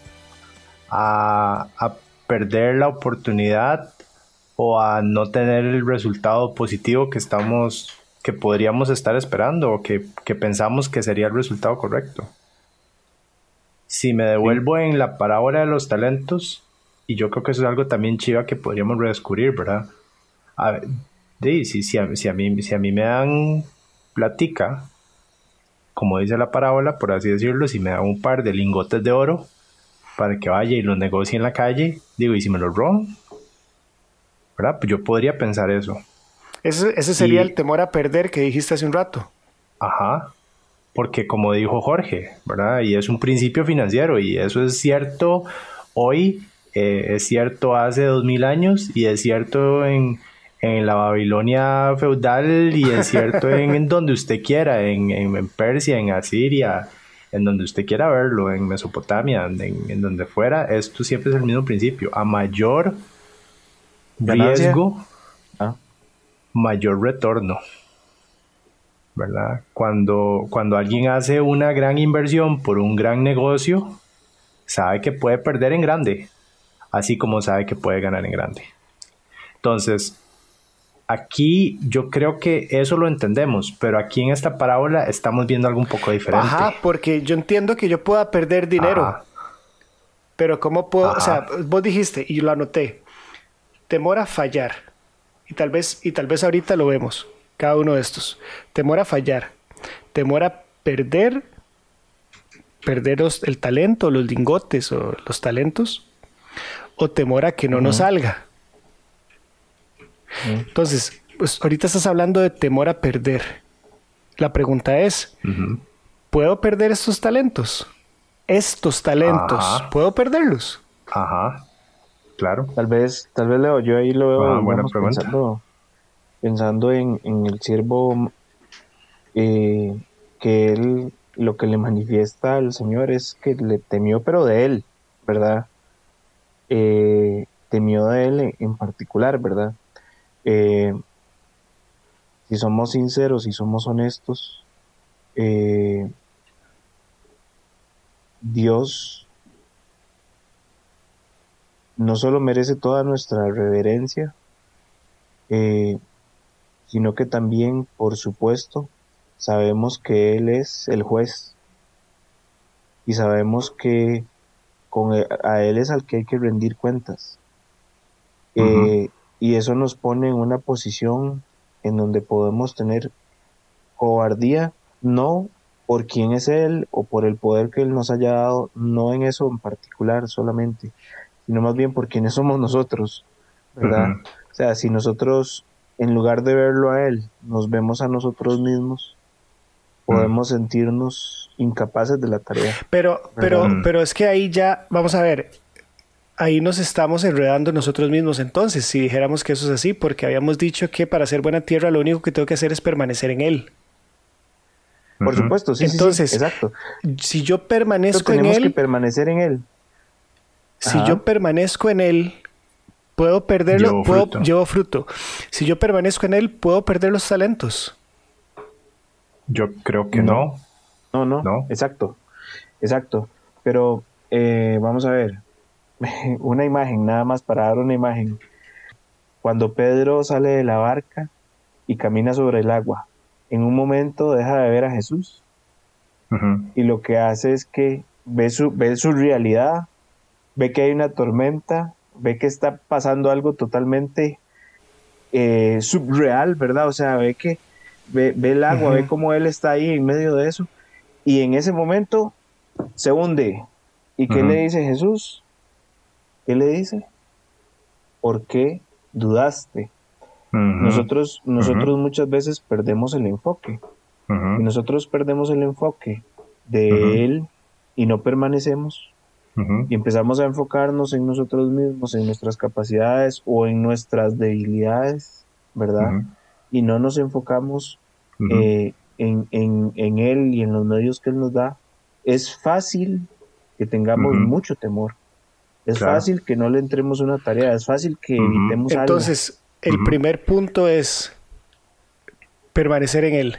Speaker 2: a, a perder la oportunidad o a no tener el resultado positivo que estamos que podríamos estar esperando o que, pensamos que sería el resultado correcto. Si me devuelvo en la parábola de los talentos, y yo creo que eso es algo también chiva que podríamos redescubrir, ¿verdad? A si, si, a, si, a mí, si a mí me dan platica, como dice la parábola, por así decirlo, si me dan un par de lingotes de oro para que vaya y los negocie en la calle, digo, ¿y si me los roban? ¿Verdad? Pues yo podría pensar eso.
Speaker 1: Ese, sería el temor a perder que dijiste hace un rato.
Speaker 2: Ajá, porque como dijo Jorge, ¿verdad? Y es un principio financiero y eso es cierto hoy, eh, es cierto hace dos mil años y es cierto en, la Babilonia feudal y es cierto en, donde usted quiera, en, en, Persia, en Asiria, en donde usted quiera verlo, en Mesopotamia, en, donde fuera, esto siempre es el mismo principio. A mayor riesgo, mayor retorno. ¿Verdad? Cuando, cuando alguien hace una gran inversión por un gran negocio, sabe que puede perder en grande, así como sabe que puede ganar en grande. Entonces, aquí yo creo que eso lo entendemos, pero aquí en esta parábola estamos viendo algo un poco diferente.
Speaker 1: Ajá, porque yo entiendo que yo pueda perder dinero. Pero ¿cómo puedo? O sea, vos dijiste, y lo anoté, temor a fallar. Y tal vez, y tal vez ahorita lo vemos, cada uno de estos. Temor a fallar, temor a perder, perder el talento, los lingotes o los talentos, o temor a que no nos salga. Entonces, pues ahorita estás hablando de temor a perder. La pregunta es, ¿puedo perder estos talentos? Estos talentos, ¿puedo perderlos?
Speaker 2: Ajá. Claro.
Speaker 3: Tal vez, tal vez Leo, yo ahí lo veo ah, pensando, pensando en, el siervo eh, que él lo que le manifiesta al Señor es que le temió, pero de él, ¿verdad? Eh, temió de él en particular, ¿verdad? Eh, si somos sinceros y somos honestos, Dios no solo merece toda nuestra reverencia, eh, sino que también, por supuesto, sabemos que Él es el juez y sabemos que con a Él es al que hay que rendir cuentas. Eh, y eso nos pone en una posición en donde podemos tener cobardía, no por quién es Él o por el poder que Él nos haya dado, no en eso en particular solamente, sino más bien por quienes somos nosotros, ¿verdad? O sea, si nosotros, en lugar de verlo a Él, nos vemos a nosotros mismos, podemos sentirnos incapaces de la tarea.
Speaker 1: Pero, pero, pero es que ahí ya, vamos a ver, ahí nos estamos enredando nosotros mismos entonces, si dijéramos que eso es así, porque habíamos dicho que para ser buena tierra lo único que tengo que hacer es permanecer en Él.
Speaker 3: Por supuesto, sí.
Speaker 1: Entonces,
Speaker 3: sí, exacto.
Speaker 1: Si yo permanezco en Él.
Speaker 3: Tenemos que permanecer en Él.
Speaker 1: Si yo permanezco en él, puedo perderlo, llevo, puedo, fruto. llevo fruto. Si yo permanezco en él, puedo perder los talentos.
Speaker 2: Yo creo que no.
Speaker 3: No, no, no. exacto, exacto. Pero eh, vamos a ver, [laughs] una imagen, nada más para dar una imagen. Cuando Pedro sale de la barca y camina sobre el agua, en un momento deja de ver a Jesús y lo que hace es que ve su, ve su realidad ve que hay una tormenta, ve que está pasando algo totalmente eh, subreal, ¿verdad? O sea, ve que ve, el agua, ve cómo él está ahí en medio de eso, y en ese momento se hunde. ¿Y qué le dice Jesús? ¿Qué le dice? ¿Por qué dudaste? Nosotros, nosotros muchas veces perdemos el enfoque. Y nosotros perdemos el enfoque de Él y no permanecemos y empezamos a enfocarnos en nosotros mismos, en nuestras capacidades o en nuestras debilidades, ¿verdad? Y no nos enfocamos eh, en, Él y en los medios que Él nos da, es fácil que tengamos mucho temor. Es fácil que no le entremos una tarea, es fácil que evitemos
Speaker 1: algo. Entonces, el primer punto es permanecer en él.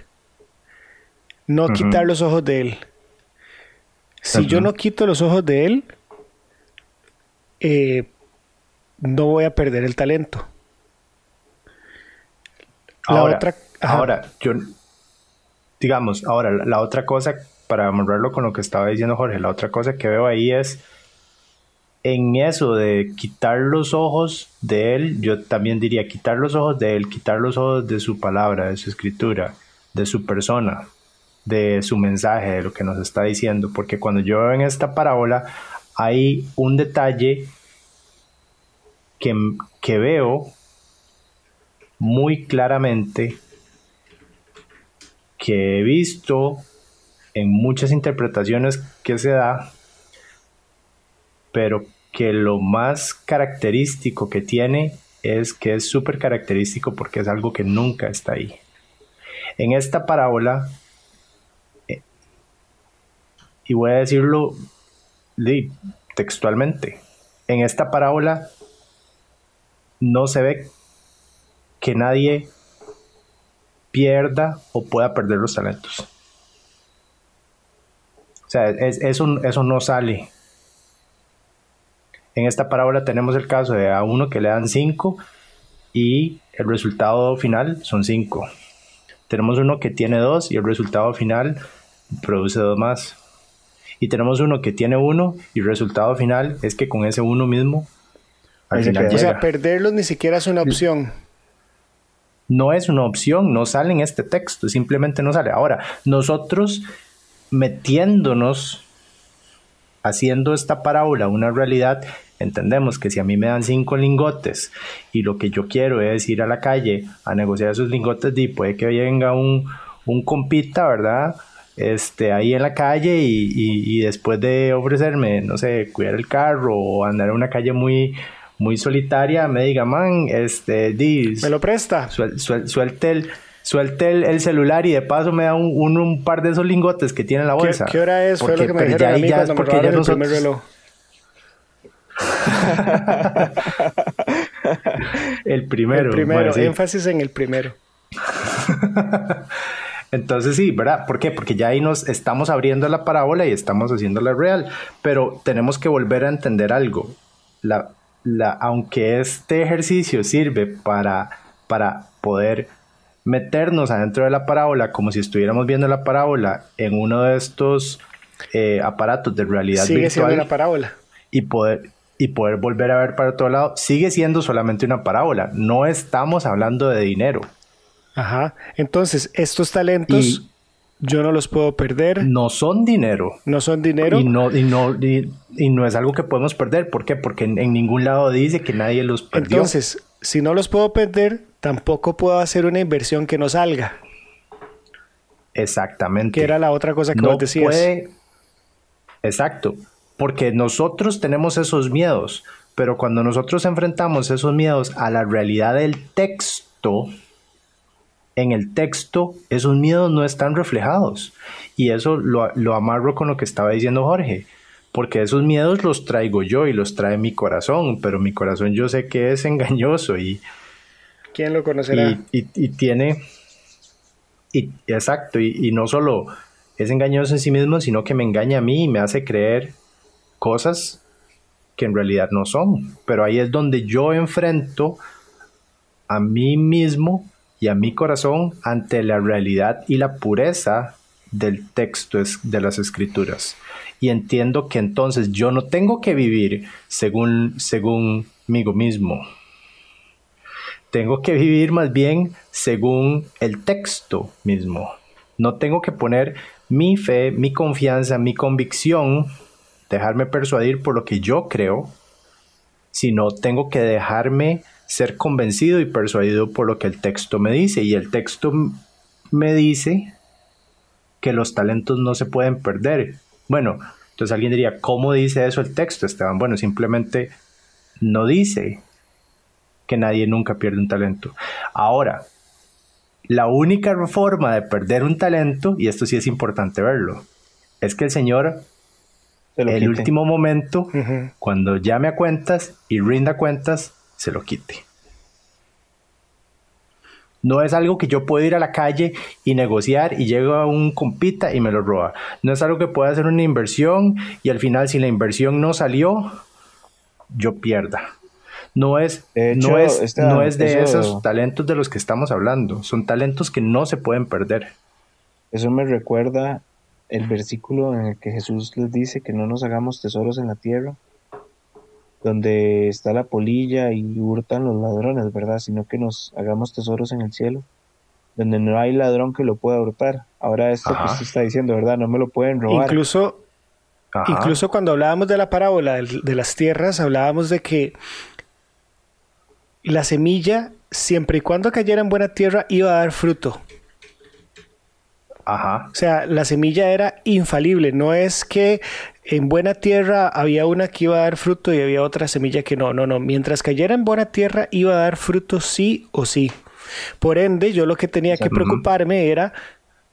Speaker 1: No quitar los ojos de él. Si yo no quito los ojos de él, eh, no voy a perder el talento.
Speaker 2: ahora, otra, ahora, yo, digamos, ahora la otra cosa, para amarrarlo con lo que estaba diciendo Jorge, la otra cosa que veo ahí es en eso de quitar los ojos de él, yo también diría quitar los ojos de él, quitar los ojos de su palabra, de su escritura, de su persona, de su mensaje, de lo que nos está diciendo, porque cuando yo veo en esta parábola hay un detalle que, que veo muy claramente que he visto en muchas interpretaciones que se da, pero que lo más característico que tiene es que es súper característico porque es algo que nunca está ahí. En esta parábola, eh, y voy a decirlo textualmente, en esta parábola no se ve que nadie pierda o pueda perder los talentos. O sea, eso, eso no sale en esta parábola tenemos el caso de a uno que le dan 5 y el resultado final son 5. Tenemos uno que tiene 2 y el resultado final produce 2 más. Y tenemos uno que tiene 1 y el resultado final es que con ese 1 mismo
Speaker 1: al final O sea, perderlos ni siquiera es una opción.
Speaker 2: No es una opción, no sale en este texto, simplemente no sale. Ahora, nosotros metiéndonos, haciendo esta parábola una realidad, Entendemos que si a mí me dan cinco lingotes y lo que yo quiero es ir a la calle a negociar esos lingotes, y puede que venga un, un compita, ¿verdad? Este, ahí en la calle y, después de ofrecerme, no sé, cuidar el carro o andar en una calle muy, muy solitaria, me diga, man, este, di,
Speaker 1: me lo presta.
Speaker 2: suelte el, suelte el, celular y de paso me da un, un, par de esos lingotes que tiene en la bolsa.
Speaker 1: ¿Qué, hora es? Fue lo que me dijeron a mí cuando me el primer reloj. [laughs]
Speaker 2: el primero.
Speaker 1: El primero, énfasis en el primero. [laughs]
Speaker 2: Entonces sí, ¿verdad? ¿Por qué? Porque ya ahí nos estamos abriendo la parábola y estamos haciéndola real, pero tenemos que volver a entender algo. La, la, aunque este ejercicio sirve para, para poder meternos adentro de la parábola como si estuviéramos viendo la parábola en uno de estos eh, aparatos de realidad
Speaker 1: Sigue virtual siendo una parábola.
Speaker 2: y poder y poder volver a ver para otro lado, sigue siendo solamente una parábola. No estamos hablando de dinero.
Speaker 1: Ajá. Entonces, estos talentos yo no los puedo perder.
Speaker 2: No son dinero.
Speaker 1: No son dinero.
Speaker 2: Y no, y no, y, no es algo que podemos perder. ¿Por qué? Porque en, ningún lado dice que nadie los perdió.
Speaker 1: Entonces, si no los puedo perder, tampoco puedo hacer una inversión que no salga.
Speaker 2: Exactamente.
Speaker 1: Que era la otra cosa que
Speaker 2: no
Speaker 1: vos decías.
Speaker 2: Puede... Exacto porque nosotros tenemos esos miedos, pero cuando nosotros enfrentamos esos miedos a la realidad del texto, en el texto esos miedos no están reflejados. Y eso lo, amarro con lo que estaba diciendo Jorge, porque esos miedos los traigo yo y los trae mi corazón, pero mi corazón yo sé que es engañoso y...
Speaker 1: ¿Quién lo conocerá?
Speaker 2: Y, tiene... Y, exacto, y, y no solo es engañoso en sí mismo, sino que me engaña a mí y me hace creer cosas que en realidad no son. Pero ahí es donde yo enfrento a mí mismo y a mi corazón ante la realidad y la pureza del texto de las escrituras. Y entiendo que entonces yo no tengo que vivir según, según mí mismo. Tengo que vivir más bien según el texto mismo. No tengo que poner mi fe, mi confianza, mi convicción dejarme persuadir por lo que yo creo, sino tengo que dejarme ser convencido y persuadido por lo que el texto me dice. Y el texto me dice que los talentos no se pueden perder. Bueno, entonces alguien diría, ¿cómo dice eso el texto, Esteban? Bueno, simplemente no dice que nadie nunca pierde un talento. Ahora, la única forma de perder un talento, y esto sí es importante verlo, es que el Señor el último momento, cuando llame a cuentas y rinda cuentas, se lo quite. No es algo que yo pueda ir a la calle y negociar y llego a un compita y me lo roba. No es algo que pueda hacer una inversión y al final si la inversión no salió, yo pierda. No es, no es, no es de esos talentos de los que estamos hablando. Son talentos que no se pueden perder.
Speaker 3: Eso me recuerda el versículo en el que Jesús les dice que no nos hagamos tesoros en la tierra, donde está la polilla y hurtan los ladrones, ¿verdad? Sino que nos hagamos tesoros en el cielo, donde no hay ladrón que lo pueda hurtar. Ahora esto que usted está diciendo, ¿verdad? No me lo pueden robar.
Speaker 1: Incluso, incluso cuando hablábamos de la parábola de las tierras, hablábamos de que la semilla, siempre y cuando cayera en buena tierra, iba a dar fruto.
Speaker 2: Ajá.
Speaker 1: O sea, la semilla era infalible. No es que en buena tierra había una que iba a dar fruto y había otra semilla que no. No, no. Mientras cayera en buena tierra iba a dar fruto sí o sí. Por ende, yo lo que tenía que preocuparme era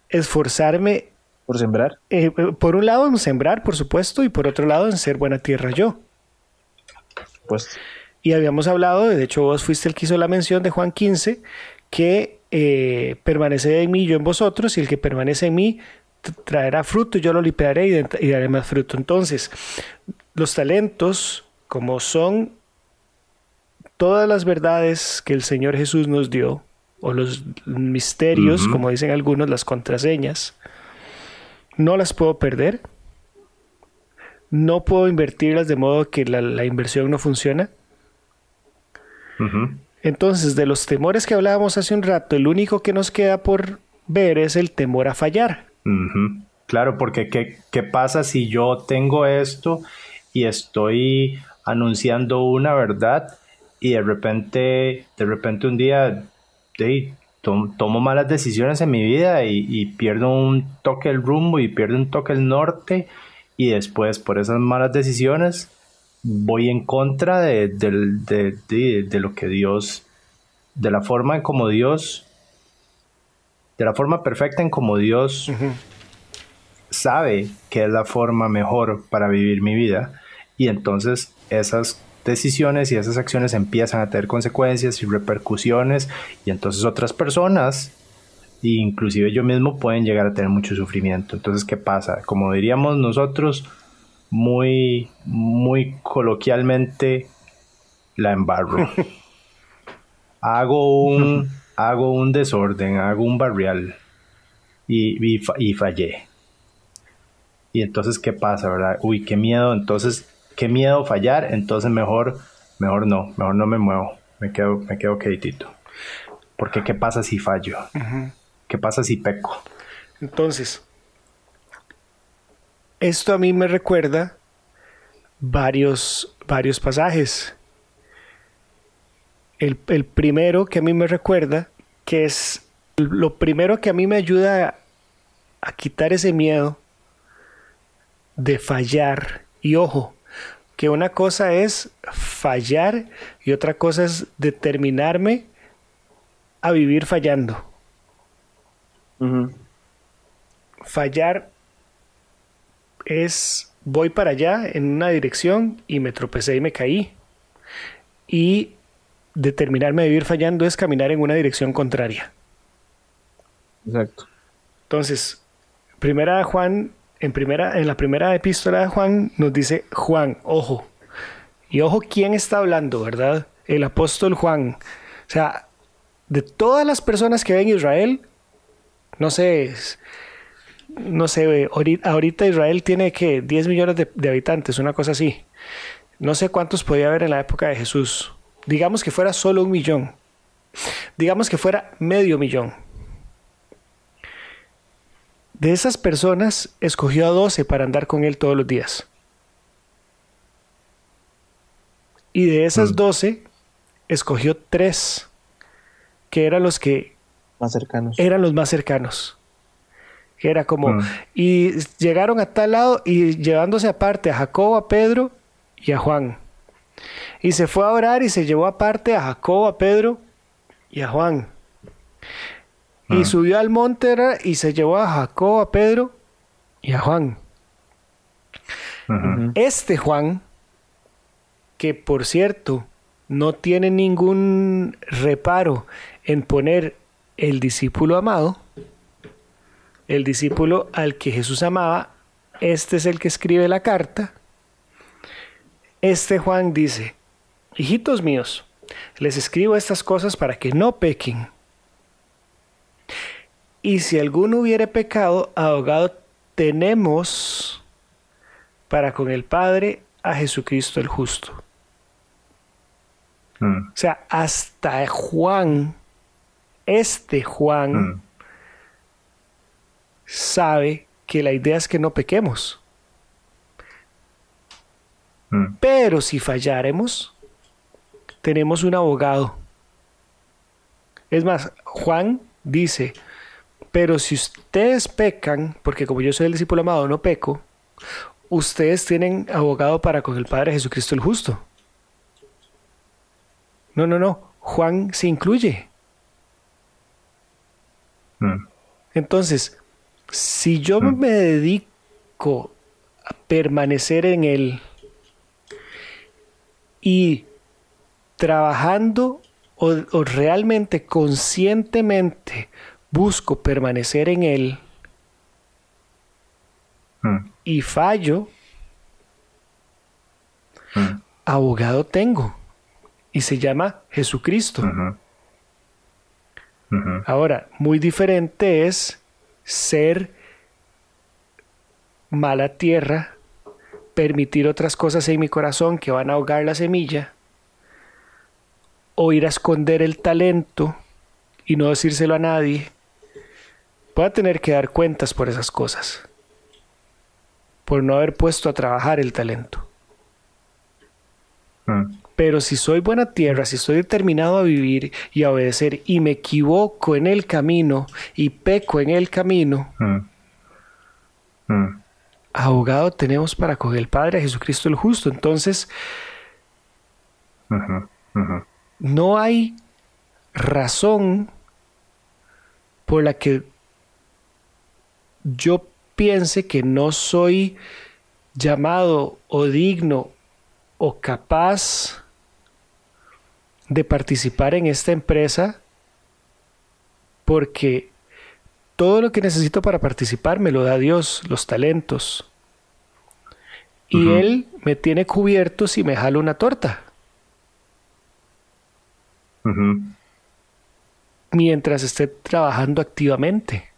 Speaker 1: esforzarme.
Speaker 3: ¿Por sembrar?
Speaker 1: Eh, por un lado en sembrar, por supuesto, y por otro lado en ser buena tierra yo.
Speaker 3: Pues.
Speaker 1: Y habíamos hablado, de hecho vos fuiste el que hizo la mención de Juan 15, que eh, permanece en mí, yo en vosotros, y el que permanece en mí traerá fruto, yo lo limpiaré y, daré más fruto. Entonces, los talentos, como son todas las verdades que el Señor Jesús nos dio, o los misterios, como dicen algunos, las contraseñas, no las puedo perder. No puedo invertirlas de modo que la, inversión no funciona. Entonces, de los temores que hablábamos hace un rato, el único que nos queda por ver es el temor a fallar.
Speaker 2: Claro, porque ¿qué, ¿qué, pasa si yo tengo esto y estoy anunciando una verdad y de repente, de repente un día tomo malas decisiones en mi vida y, pierdo un toque el rumbo y pierdo un toque el norte y después por esas malas decisiones voy en contra de, de, lo que Dios, de la forma en como Dios, de la forma perfecta en como Dios sabe que es la forma mejor para vivir mi vida. Y entonces esas decisiones y esas acciones empiezan a tener consecuencias y repercusiones y entonces otras personas inclusive yo mismo pueden llegar a tener mucho sufrimiento. Entonces, ¿qué pasa? Como diríamos nosotros, muy, muy coloquialmente la embarro. [laughs] hago, un, hago un desorden, hago un barrial y, y, fallé. Y entonces, ¿qué pasa, verdad? Uy, qué miedo, entonces, qué miedo fallar, entonces mejor, mejor no, mejor no me muevo, me quedo, me quedo queditito. Porque, ¿qué pasa si fallo? ¿Qué pasa si peco?
Speaker 1: Entonces, esto a mí me recuerda varios, varios pasajes. El, primero que a mí me recuerda, que es lo primero que a mí me ayuda a, quitar ese miedo de fallar. Y ojo, que una cosa es fallar y otra cosa es determinarme a vivir fallando. Fallar es voy para allá en una dirección y me tropecé y me caí. Y determinarme a vivir fallando es caminar en una dirección contraria.
Speaker 3: Exacto.
Speaker 1: Entonces, primera Juan, en, primera, en la primera epístola de Juan nos dice Juan, ojo. Y ojo quién está hablando, ¿verdad? El apóstol Juan. O sea, de todas las personas que ven Israel, no sé, no sé, ahorita Israel tiene que 10 millones de, habitantes, una cosa así. No sé cuántos podía haber en la época de Jesús. Digamos que fuera solo un millón. Digamos que fuera medio millón. De esas personas escogió a 12 para andar con él todos los días. Y de esas 12 mm. escogió 3 que eran los que
Speaker 3: más cercanos.
Speaker 1: Eran los más cercanos que era como, mm. y llegaron a tal lado y llevándose aparte a Jacobo, a Pedro y a Juan. Y se fue a orar y se llevó aparte a Jacobo, a Pedro y a Juan. Y mm. subió al monte y se llevó a Jacobo, a Pedro y a Juan. Este Juan, que por cierto no tiene ningún reparo en poner el discípulo amado, el discípulo al que Jesús amaba, este es el que escribe la carta. Este Juan dice, hijitos míos, les escribo estas cosas para que no pequen. Y si alguno hubiere pecado, abogado tenemos para con el Padre a Jesucristo el justo. Mm. O sea, hasta Juan, este Juan, mm. Sabe que la idea es que no pequemos. Mm. Pero si falláremos, tenemos un abogado. Es más, Juan dice, pero si ustedes pecan, porque como yo soy el discípulo amado, no peco, ustedes tienen abogado para con el Padre Jesucristo el justo. No, no, no. Juan se incluye. Mm. Entonces, si yo mm. me dedico a permanecer en Él y trabajando o, o realmente conscientemente busco permanecer en Él mm. y fallo, mm. abogado tengo y se llama Jesucristo. Ahora, muy diferente es ser mala tierra, permitir otras cosas en mi corazón que van a ahogar la semilla, o ir a esconder el talento y no decírselo a nadie, voy a tener que dar cuentas por esas cosas, por no haber puesto a trabajar el talento. Mm. Pero si soy buena tierra, si estoy determinado a vivir y a obedecer y me equivoco en el camino y peco en el camino, mm. Mm. abogado tenemos para con el Padre Jesucristo el justo. Entonces, no hay razón por la que yo piense que no soy llamado o digno o capaz de participar en esta empresa porque todo lo que necesito para participar me lo da Dios, los talentos. Y Él me tiene cubierto si me jalo una torta. Mientras esté trabajando activamente.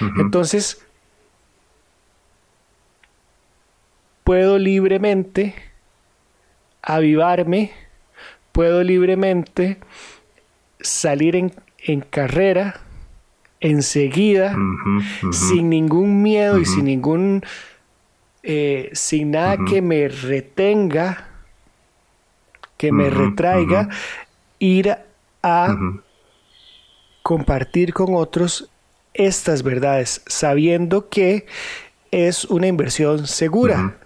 Speaker 1: Entonces, puedo libremente avivarme, puedo libremente salir en, carrera enseguida, sin ningún miedo y sin ningún, eh, sin nada que me retenga, que me retraiga, ir a compartir con otros estas verdades, sabiendo que es una inversión segura.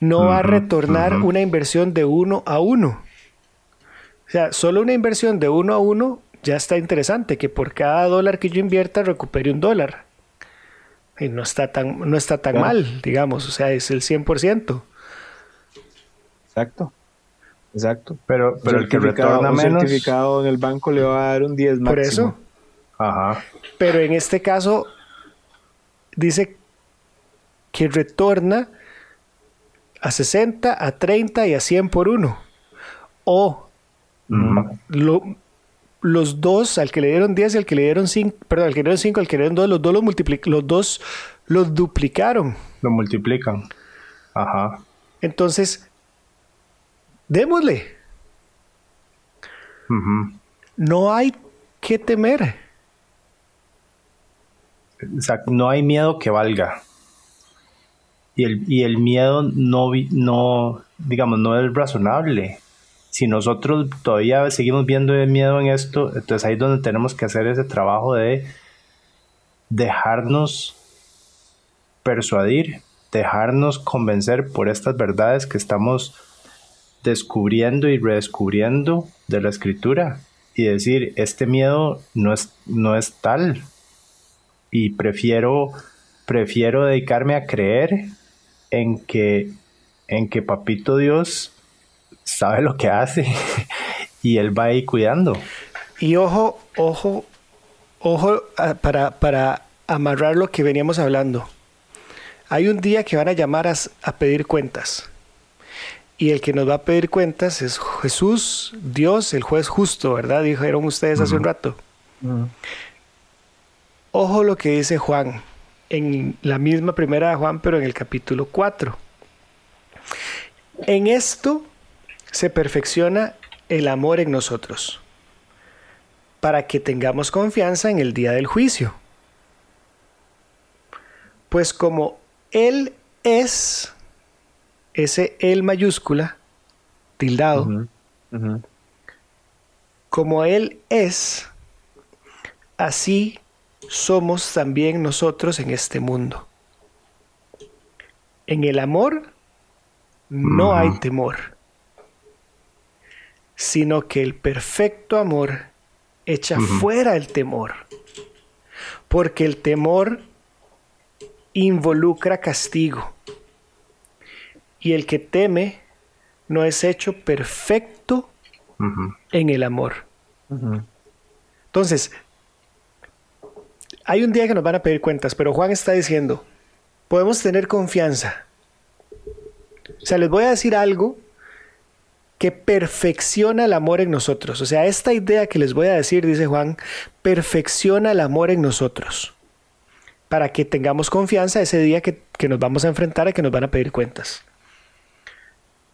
Speaker 1: No va a retornar una inversión de uno a uno. O sea, solo una inversión de uno a uno ya está interesante, que por cada dólar que yo invierta recupere un dólar. Y no está tan, no está tan mal, digamos, o sea, es el 100%.
Speaker 3: Exacto. Exacto.
Speaker 2: Pero, pero el que retorna menos.
Speaker 3: certificado en el banco le va a dar un 10 máximo. Por eso.
Speaker 2: Ajá.
Speaker 1: Pero en este caso dice que retorna a 60, a 30 y a 100 por uno. O los dos, al que le dieron 10 y al que le dieron 5, perdón, al que le dieron 5, al que le dieron 2, los dos los, los dos los duplicaron.
Speaker 2: Lo multiplican. Ajá.
Speaker 1: Entonces, démosle. No hay que temer.
Speaker 2: no hay miedo que valga. Y el, miedo no, no, digamos, no es razonable. Si nosotros todavía seguimos viendo el miedo en esto, entonces ahí es donde tenemos que hacer ese trabajo de dejarnos persuadir, dejarnos convencer por estas verdades que estamos descubriendo y redescubriendo de la escritura y decir, este miedo no es, no es tal y prefiero prefiero dedicarme a creer en que, en que Papito Dios sabe lo que hace [laughs] y Él va ahí cuidando.
Speaker 1: Y ojo, ojo, ojo ah, para, para amarrar lo que veníamos hablando. Hay un día que van a llamar a, pedir cuentas. Y el que nos va a pedir cuentas es Jesús, Dios, el juez justo, ¿verdad? Dijeron ustedes hace un rato. Ojo lo que dice Juan, en la misma primera de Juan, pero en el capítulo 4. En esto se perfecciona el amor en nosotros, para que tengamos confianza en el día del juicio. Pues como él es, ese Él mayúscula, tildado, como Él es, así somos también nosotros en este mundo. En el amor no hay temor, sino que el perfecto amor echa fuera el temor, porque el temor involucra castigo. Y el que teme no es hecho perfecto en el amor. Entonces, hay un día que nos van a pedir cuentas, pero Juan está diciendo, podemos tener confianza. O sea, les voy a decir algo que perfecciona el amor en nosotros. O sea, esta idea que les voy a decir, dice Juan, perfecciona el amor en nosotros para que tengamos confianza ese día que, nos vamos a enfrentar a que nos van a pedir cuentas.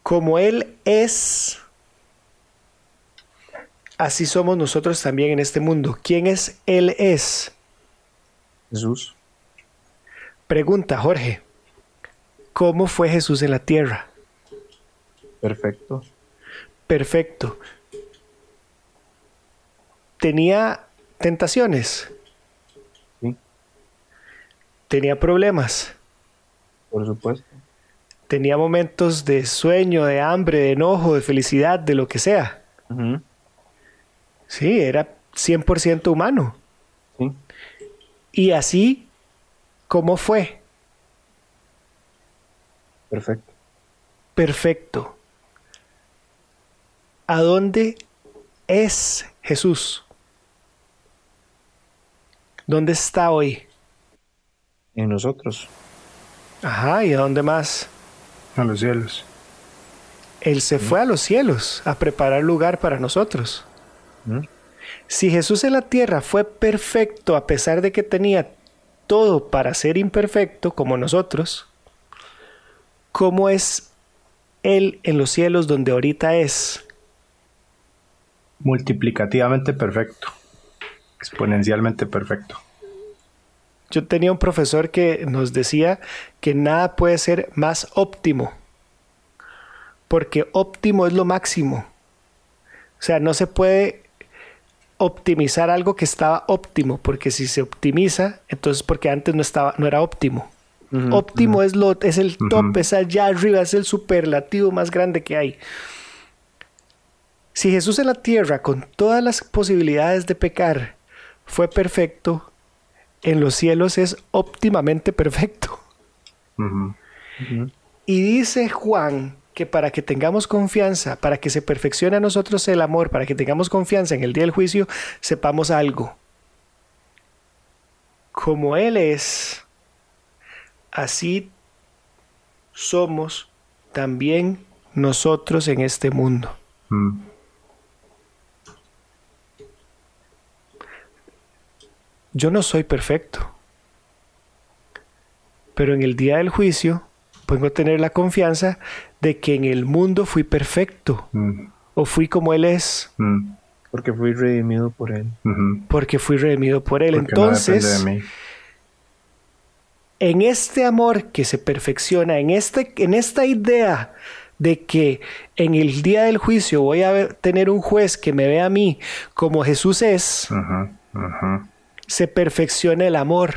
Speaker 1: Como Él es, así somos nosotros también en este mundo. ¿Quién es Él es?
Speaker 3: Jesús.
Speaker 1: Pregunta, Jorge, ¿cómo fue Jesús en la tierra?
Speaker 3: Perfecto.
Speaker 1: Perfecto. ¿Tenía tentaciones? tenía problemas.
Speaker 3: Por supuesto.
Speaker 1: Tenía momentos de sueño, de hambre, de enojo, de felicidad, de lo que sea. Sí, era 100% humano. Y así, ¿cómo fue?
Speaker 3: Perfecto.
Speaker 1: Perfecto. ¿A dónde es Jesús? ¿Dónde está hoy?
Speaker 3: en nosotros.
Speaker 1: Ajá, ¿y a dónde más?
Speaker 2: A los cielos.
Speaker 1: Él se fue a los cielos a preparar lugar para nosotros. Si Jesús en la tierra fue perfecto a pesar de que tenía todo para ser imperfecto como nosotros, ¿cómo es Él en los cielos donde ahorita es?
Speaker 2: Multiplicativamente perfecto, exponencialmente perfecto.
Speaker 1: Yo tenía un profesor que nos decía que nada puede ser más óptimo, porque óptimo es lo máximo. O sea, no se puede optimizar algo que estaba óptimo, porque si se optimiza, entonces porque antes no estaba, no era óptimo. óptimo es lo, es el top, es allá arriba, es el superlativo más grande que hay. Si Jesús en la tierra, con todas las posibilidades de pecar, fue perfecto, en los cielos es óptimamente perfecto. Y dice Juan que para que tengamos confianza, para que se perfeccione a nosotros el amor, para que tengamos confianza en el día del juicio, sepamos algo. Como Él es, así somos también nosotros en este mundo. yo no soy perfecto. Pero en el día del juicio puedo tener la confianza de que en el mundo fui perfecto. Mm. O fui como Él es.
Speaker 3: Mm. Porque fui redimido por Él.
Speaker 1: Porque fui redimido por Él. Entonces, en este amor que se perfecciona, en, este, en esta idea de que en el día del juicio voy a tener un juez que me vea a mí como Jesús es, se perfecciona el amor.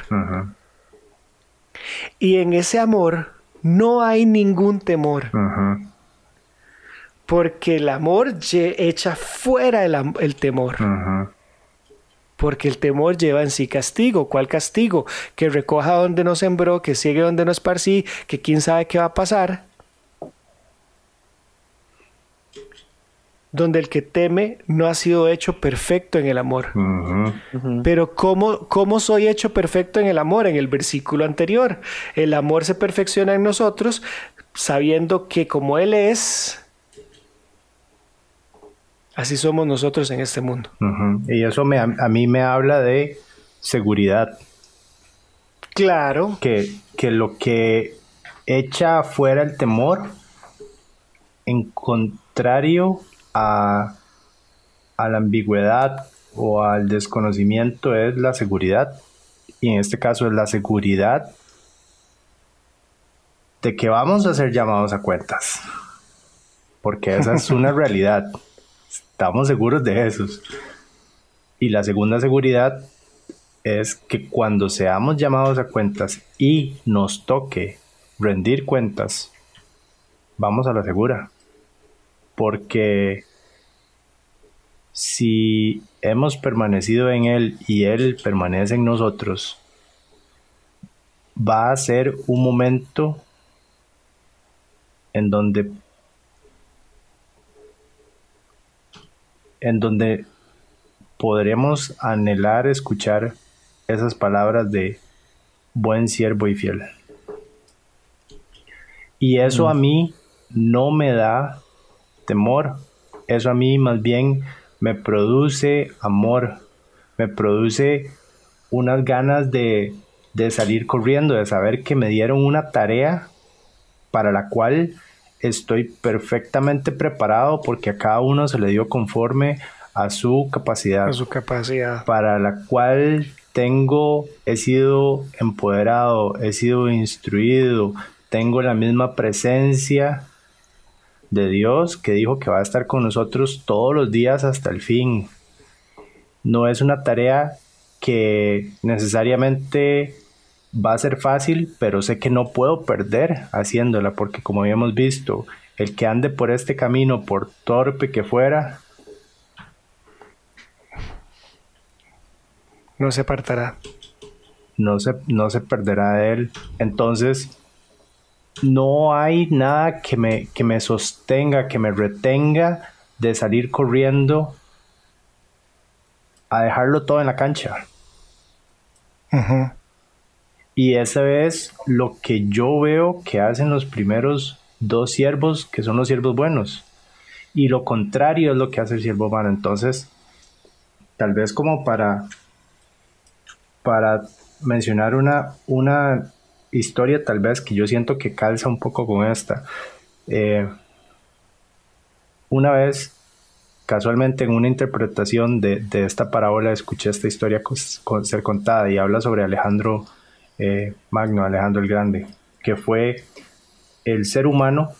Speaker 1: Y en ese amor no hay ningún temor. Porque el amor echa fuera el, temor. porque el temor lleva en sí castigo. ¿Cuál castigo? Que recoja donde no sembró, que ciegue donde no esparcí, que quién sabe qué va a pasar. Donde el que teme no ha sido hecho perfecto en el amor. Pero ¿cómo, ¿cómo soy hecho perfecto en el amor? En el versículo anterior. El amor se perfecciona en nosotros sabiendo que como Él es, Así somos nosotros en este mundo.
Speaker 2: Y eso me, a, mí me habla de seguridad.
Speaker 1: Claro.
Speaker 2: Que, que lo que echa fuera el temor, en contrario a, a la ambigüedad o al desconocimiento, es la seguridad. Y en este caso es la seguridad de que vamos a ser llamados a cuentas. Porque esa es una [laughs] realidad. Estamos seguros de eso. Y la segunda seguridad es que cuando seamos llamados a cuentas y nos toque rendir cuentas, vamos a la segura. Porque si hemos permanecido en Él y Él permanece en nosotros, va a ser un momento en donde en donde podremos anhelar escuchar esas palabras de buen siervo y fiel. Y eso a mí no me da temor, eso a mí más bien me produce amor, me produce unas ganas de, de salir corriendo, de saber que me dieron una tarea para la cual estoy perfectamente preparado porque a cada uno se le dio conforme a su capacidad.
Speaker 1: A su capacidad.
Speaker 2: Para la cual tengo, he sido empoderado, he sido instruido, tengo la misma presencia de Dios que dijo que va a estar con nosotros todos los días hasta el fin. No es una tarea que necesariamente va a ser fácil, pero sé que no puedo perder haciéndola, porque como habíamos visto, el que ande por este camino, por torpe que fuera,
Speaker 1: no se apartará.
Speaker 2: No se, no se perderá de él. Entonces, no hay nada que me, que me sostenga, que me retenga de salir corriendo a dejarlo todo en la cancha. Y esa es lo que yo veo que hacen los primeros dos siervos, que son los siervos buenos. Y lo contrario es lo que hace el siervo malo. Entonces, tal vez como para, para mencionar una, una historia tal vez que yo siento que calza un poco con esta. Eh, una vez, casualmente en una interpretación de, esta parábola, escuché esta historia ser contada y habla sobre Alejandro eh, Magno, Alejandro el Grande, que fue el ser humano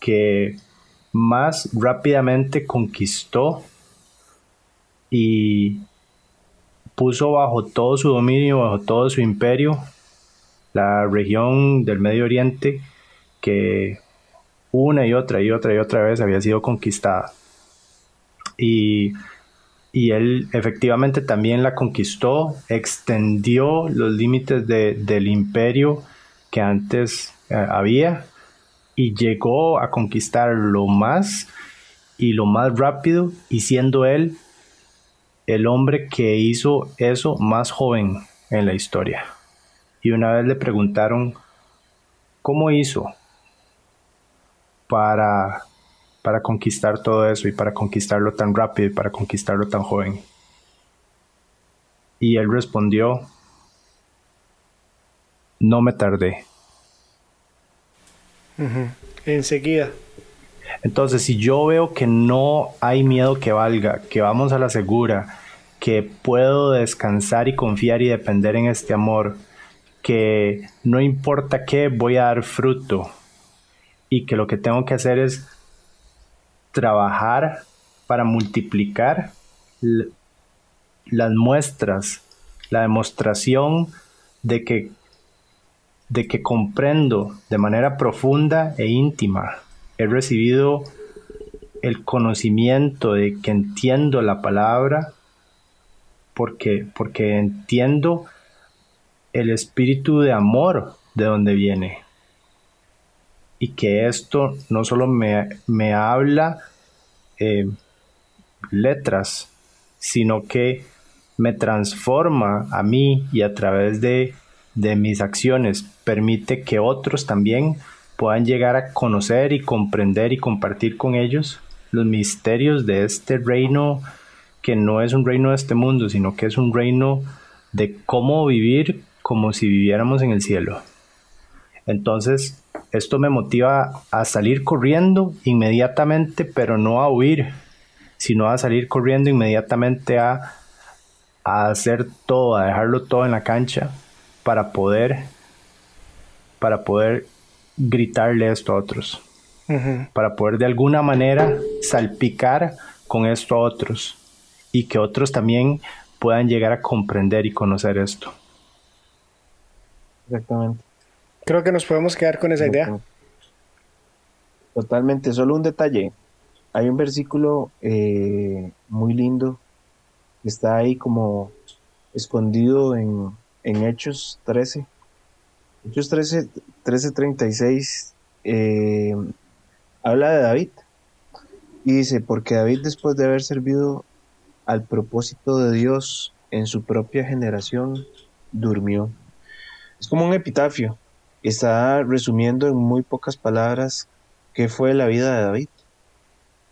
Speaker 2: que más rápidamente conquistó y puso bajo todo su dominio, bajo todo su imperio, la región del Medio Oriente que una y otra y otra y otra vez había sido conquistada. Y y él efectivamente también la conquistó, extendió los límites del imperio que antes eh, había y llegó a conquistar lo más y lo más rápido y siendo él el hombre que hizo eso más joven en la historia. Y una vez le preguntaron cómo hizo para para conquistar todo eso y para conquistarlo tan rápido y para conquistarlo tan joven. Y él respondió, no me tardé.
Speaker 1: Enseguida.
Speaker 2: Entonces, si yo veo que no hay miedo que valga, que vamos a la segura, que puedo descansar y confiar y depender en este amor, que no importa qué, voy a dar fruto y que lo que tengo que hacer es trabajar para multiplicar las muestras, la demostración de que, de que comprendo de manera profunda e íntima. He recibido el conocimiento de que entiendo la palabra porque, porque entiendo el espíritu de amor de donde viene. Y que esto no solo me, habla eh, letras, sino que me transforma a mí y a través de, de mis acciones permite que otros también puedan llegar a conocer y comprender y compartir con ellos los misterios de este reino que no es un reino de este mundo, sino que es un reino de cómo vivir como si viviéramos en el cielo. Entonces, esto me motiva a salir corriendo inmediatamente, pero no a huir, sino a salir corriendo inmediatamente a, a hacer todo, a dejarlo todo en la cancha para poder para poder gritarle esto a otros, para poder de alguna manera salpicar con esto a otros y que otros también puedan llegar a comprender y conocer esto.
Speaker 3: Exactamente.
Speaker 1: Creo que nos podemos quedar con esa idea.
Speaker 3: Totalmente. Solo un detalle. Hay un versículo eh, muy lindo que está ahí como escondido en, en Hechos 13. Hechos 13, 13:36 eh, habla de David. Y dice, porque David después de haber servido al propósito de Dios en su propia generación, durmió. Es como un epitafio. Está resumiendo en muy pocas palabras qué fue la vida de David.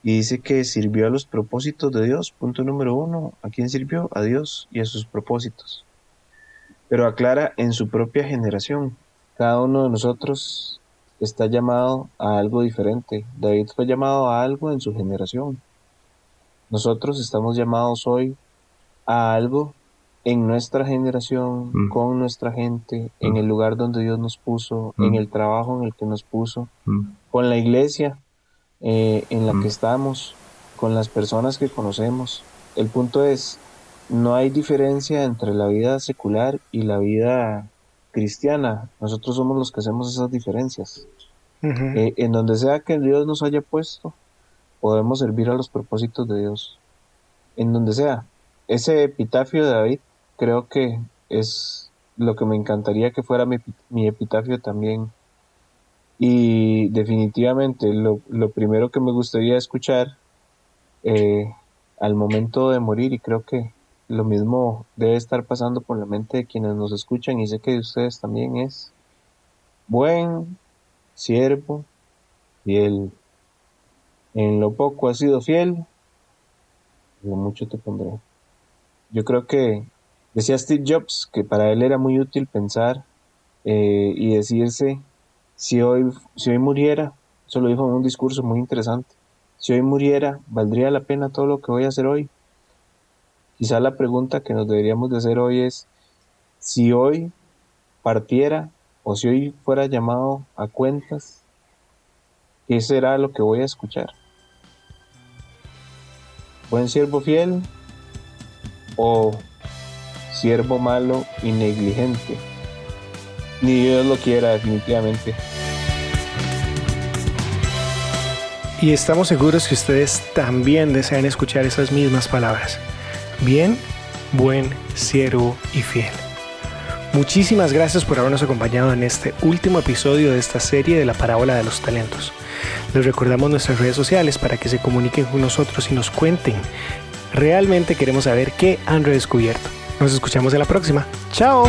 Speaker 3: Y dice que sirvió a los propósitos de Dios. Punto número uno. ¿A quién sirvió? A Dios y a sus propósitos. Pero aclara en su propia generación. Cada uno de nosotros está llamado a algo diferente. David fue llamado a algo en su generación. Nosotros estamos llamados hoy a algo en nuestra generación, mm. con nuestra gente, en mm. el lugar donde Dios nos puso, en mm. el trabajo en el que nos puso, con la iglesia eh, en la que estamos, con las personas que conocemos. El punto es, no hay diferencia entre la vida secular y la vida cristiana. Nosotros somos los que hacemos esas diferencias. Eh, en donde sea que Dios nos haya puesto, podemos servir a los propósitos de Dios. En donde sea. Ese epitafio de David creo que es lo que me encantaría que fuera mi, epitafio también. Y definitivamente lo, primero que me gustaría escuchar eh, al momento de morir, y creo que lo mismo debe estar pasando por la mente de quienes nos escuchan, y sé que de ustedes también es buen siervo, fiel. En lo poco has sido fiel, lo mucho te pondré. Yo creo que decía Steve Jobs que para él era muy útil pensar eh, y decirse, si hoy, si hoy muriera, eso lo dijo en un discurso muy interesante, si hoy muriera, ¿valdría la pena todo lo que voy a hacer hoy? Quizá la pregunta que nos deberíamos de hacer hoy es, si hoy partiera, o si hoy fuera llamado a cuentas, ¿qué será lo que voy a escuchar? ¿Buen siervo fiel o siervo malo y negligente? Ni Dios lo quiera definitivamente.
Speaker 1: Y estamos seguros que ustedes también desean escuchar esas mismas palabras. Bien, buen, siervo y fiel. Muchísimas gracias por habernos acompañado en este último episodio de esta serie de la parábola de los talentos. Les recordamos nuestras redes sociales para que se comuniquen con nosotros y nos cuenten. Realmente queremos saber qué han redescubierto. Nos escuchamos en la próxima. ¡Chao!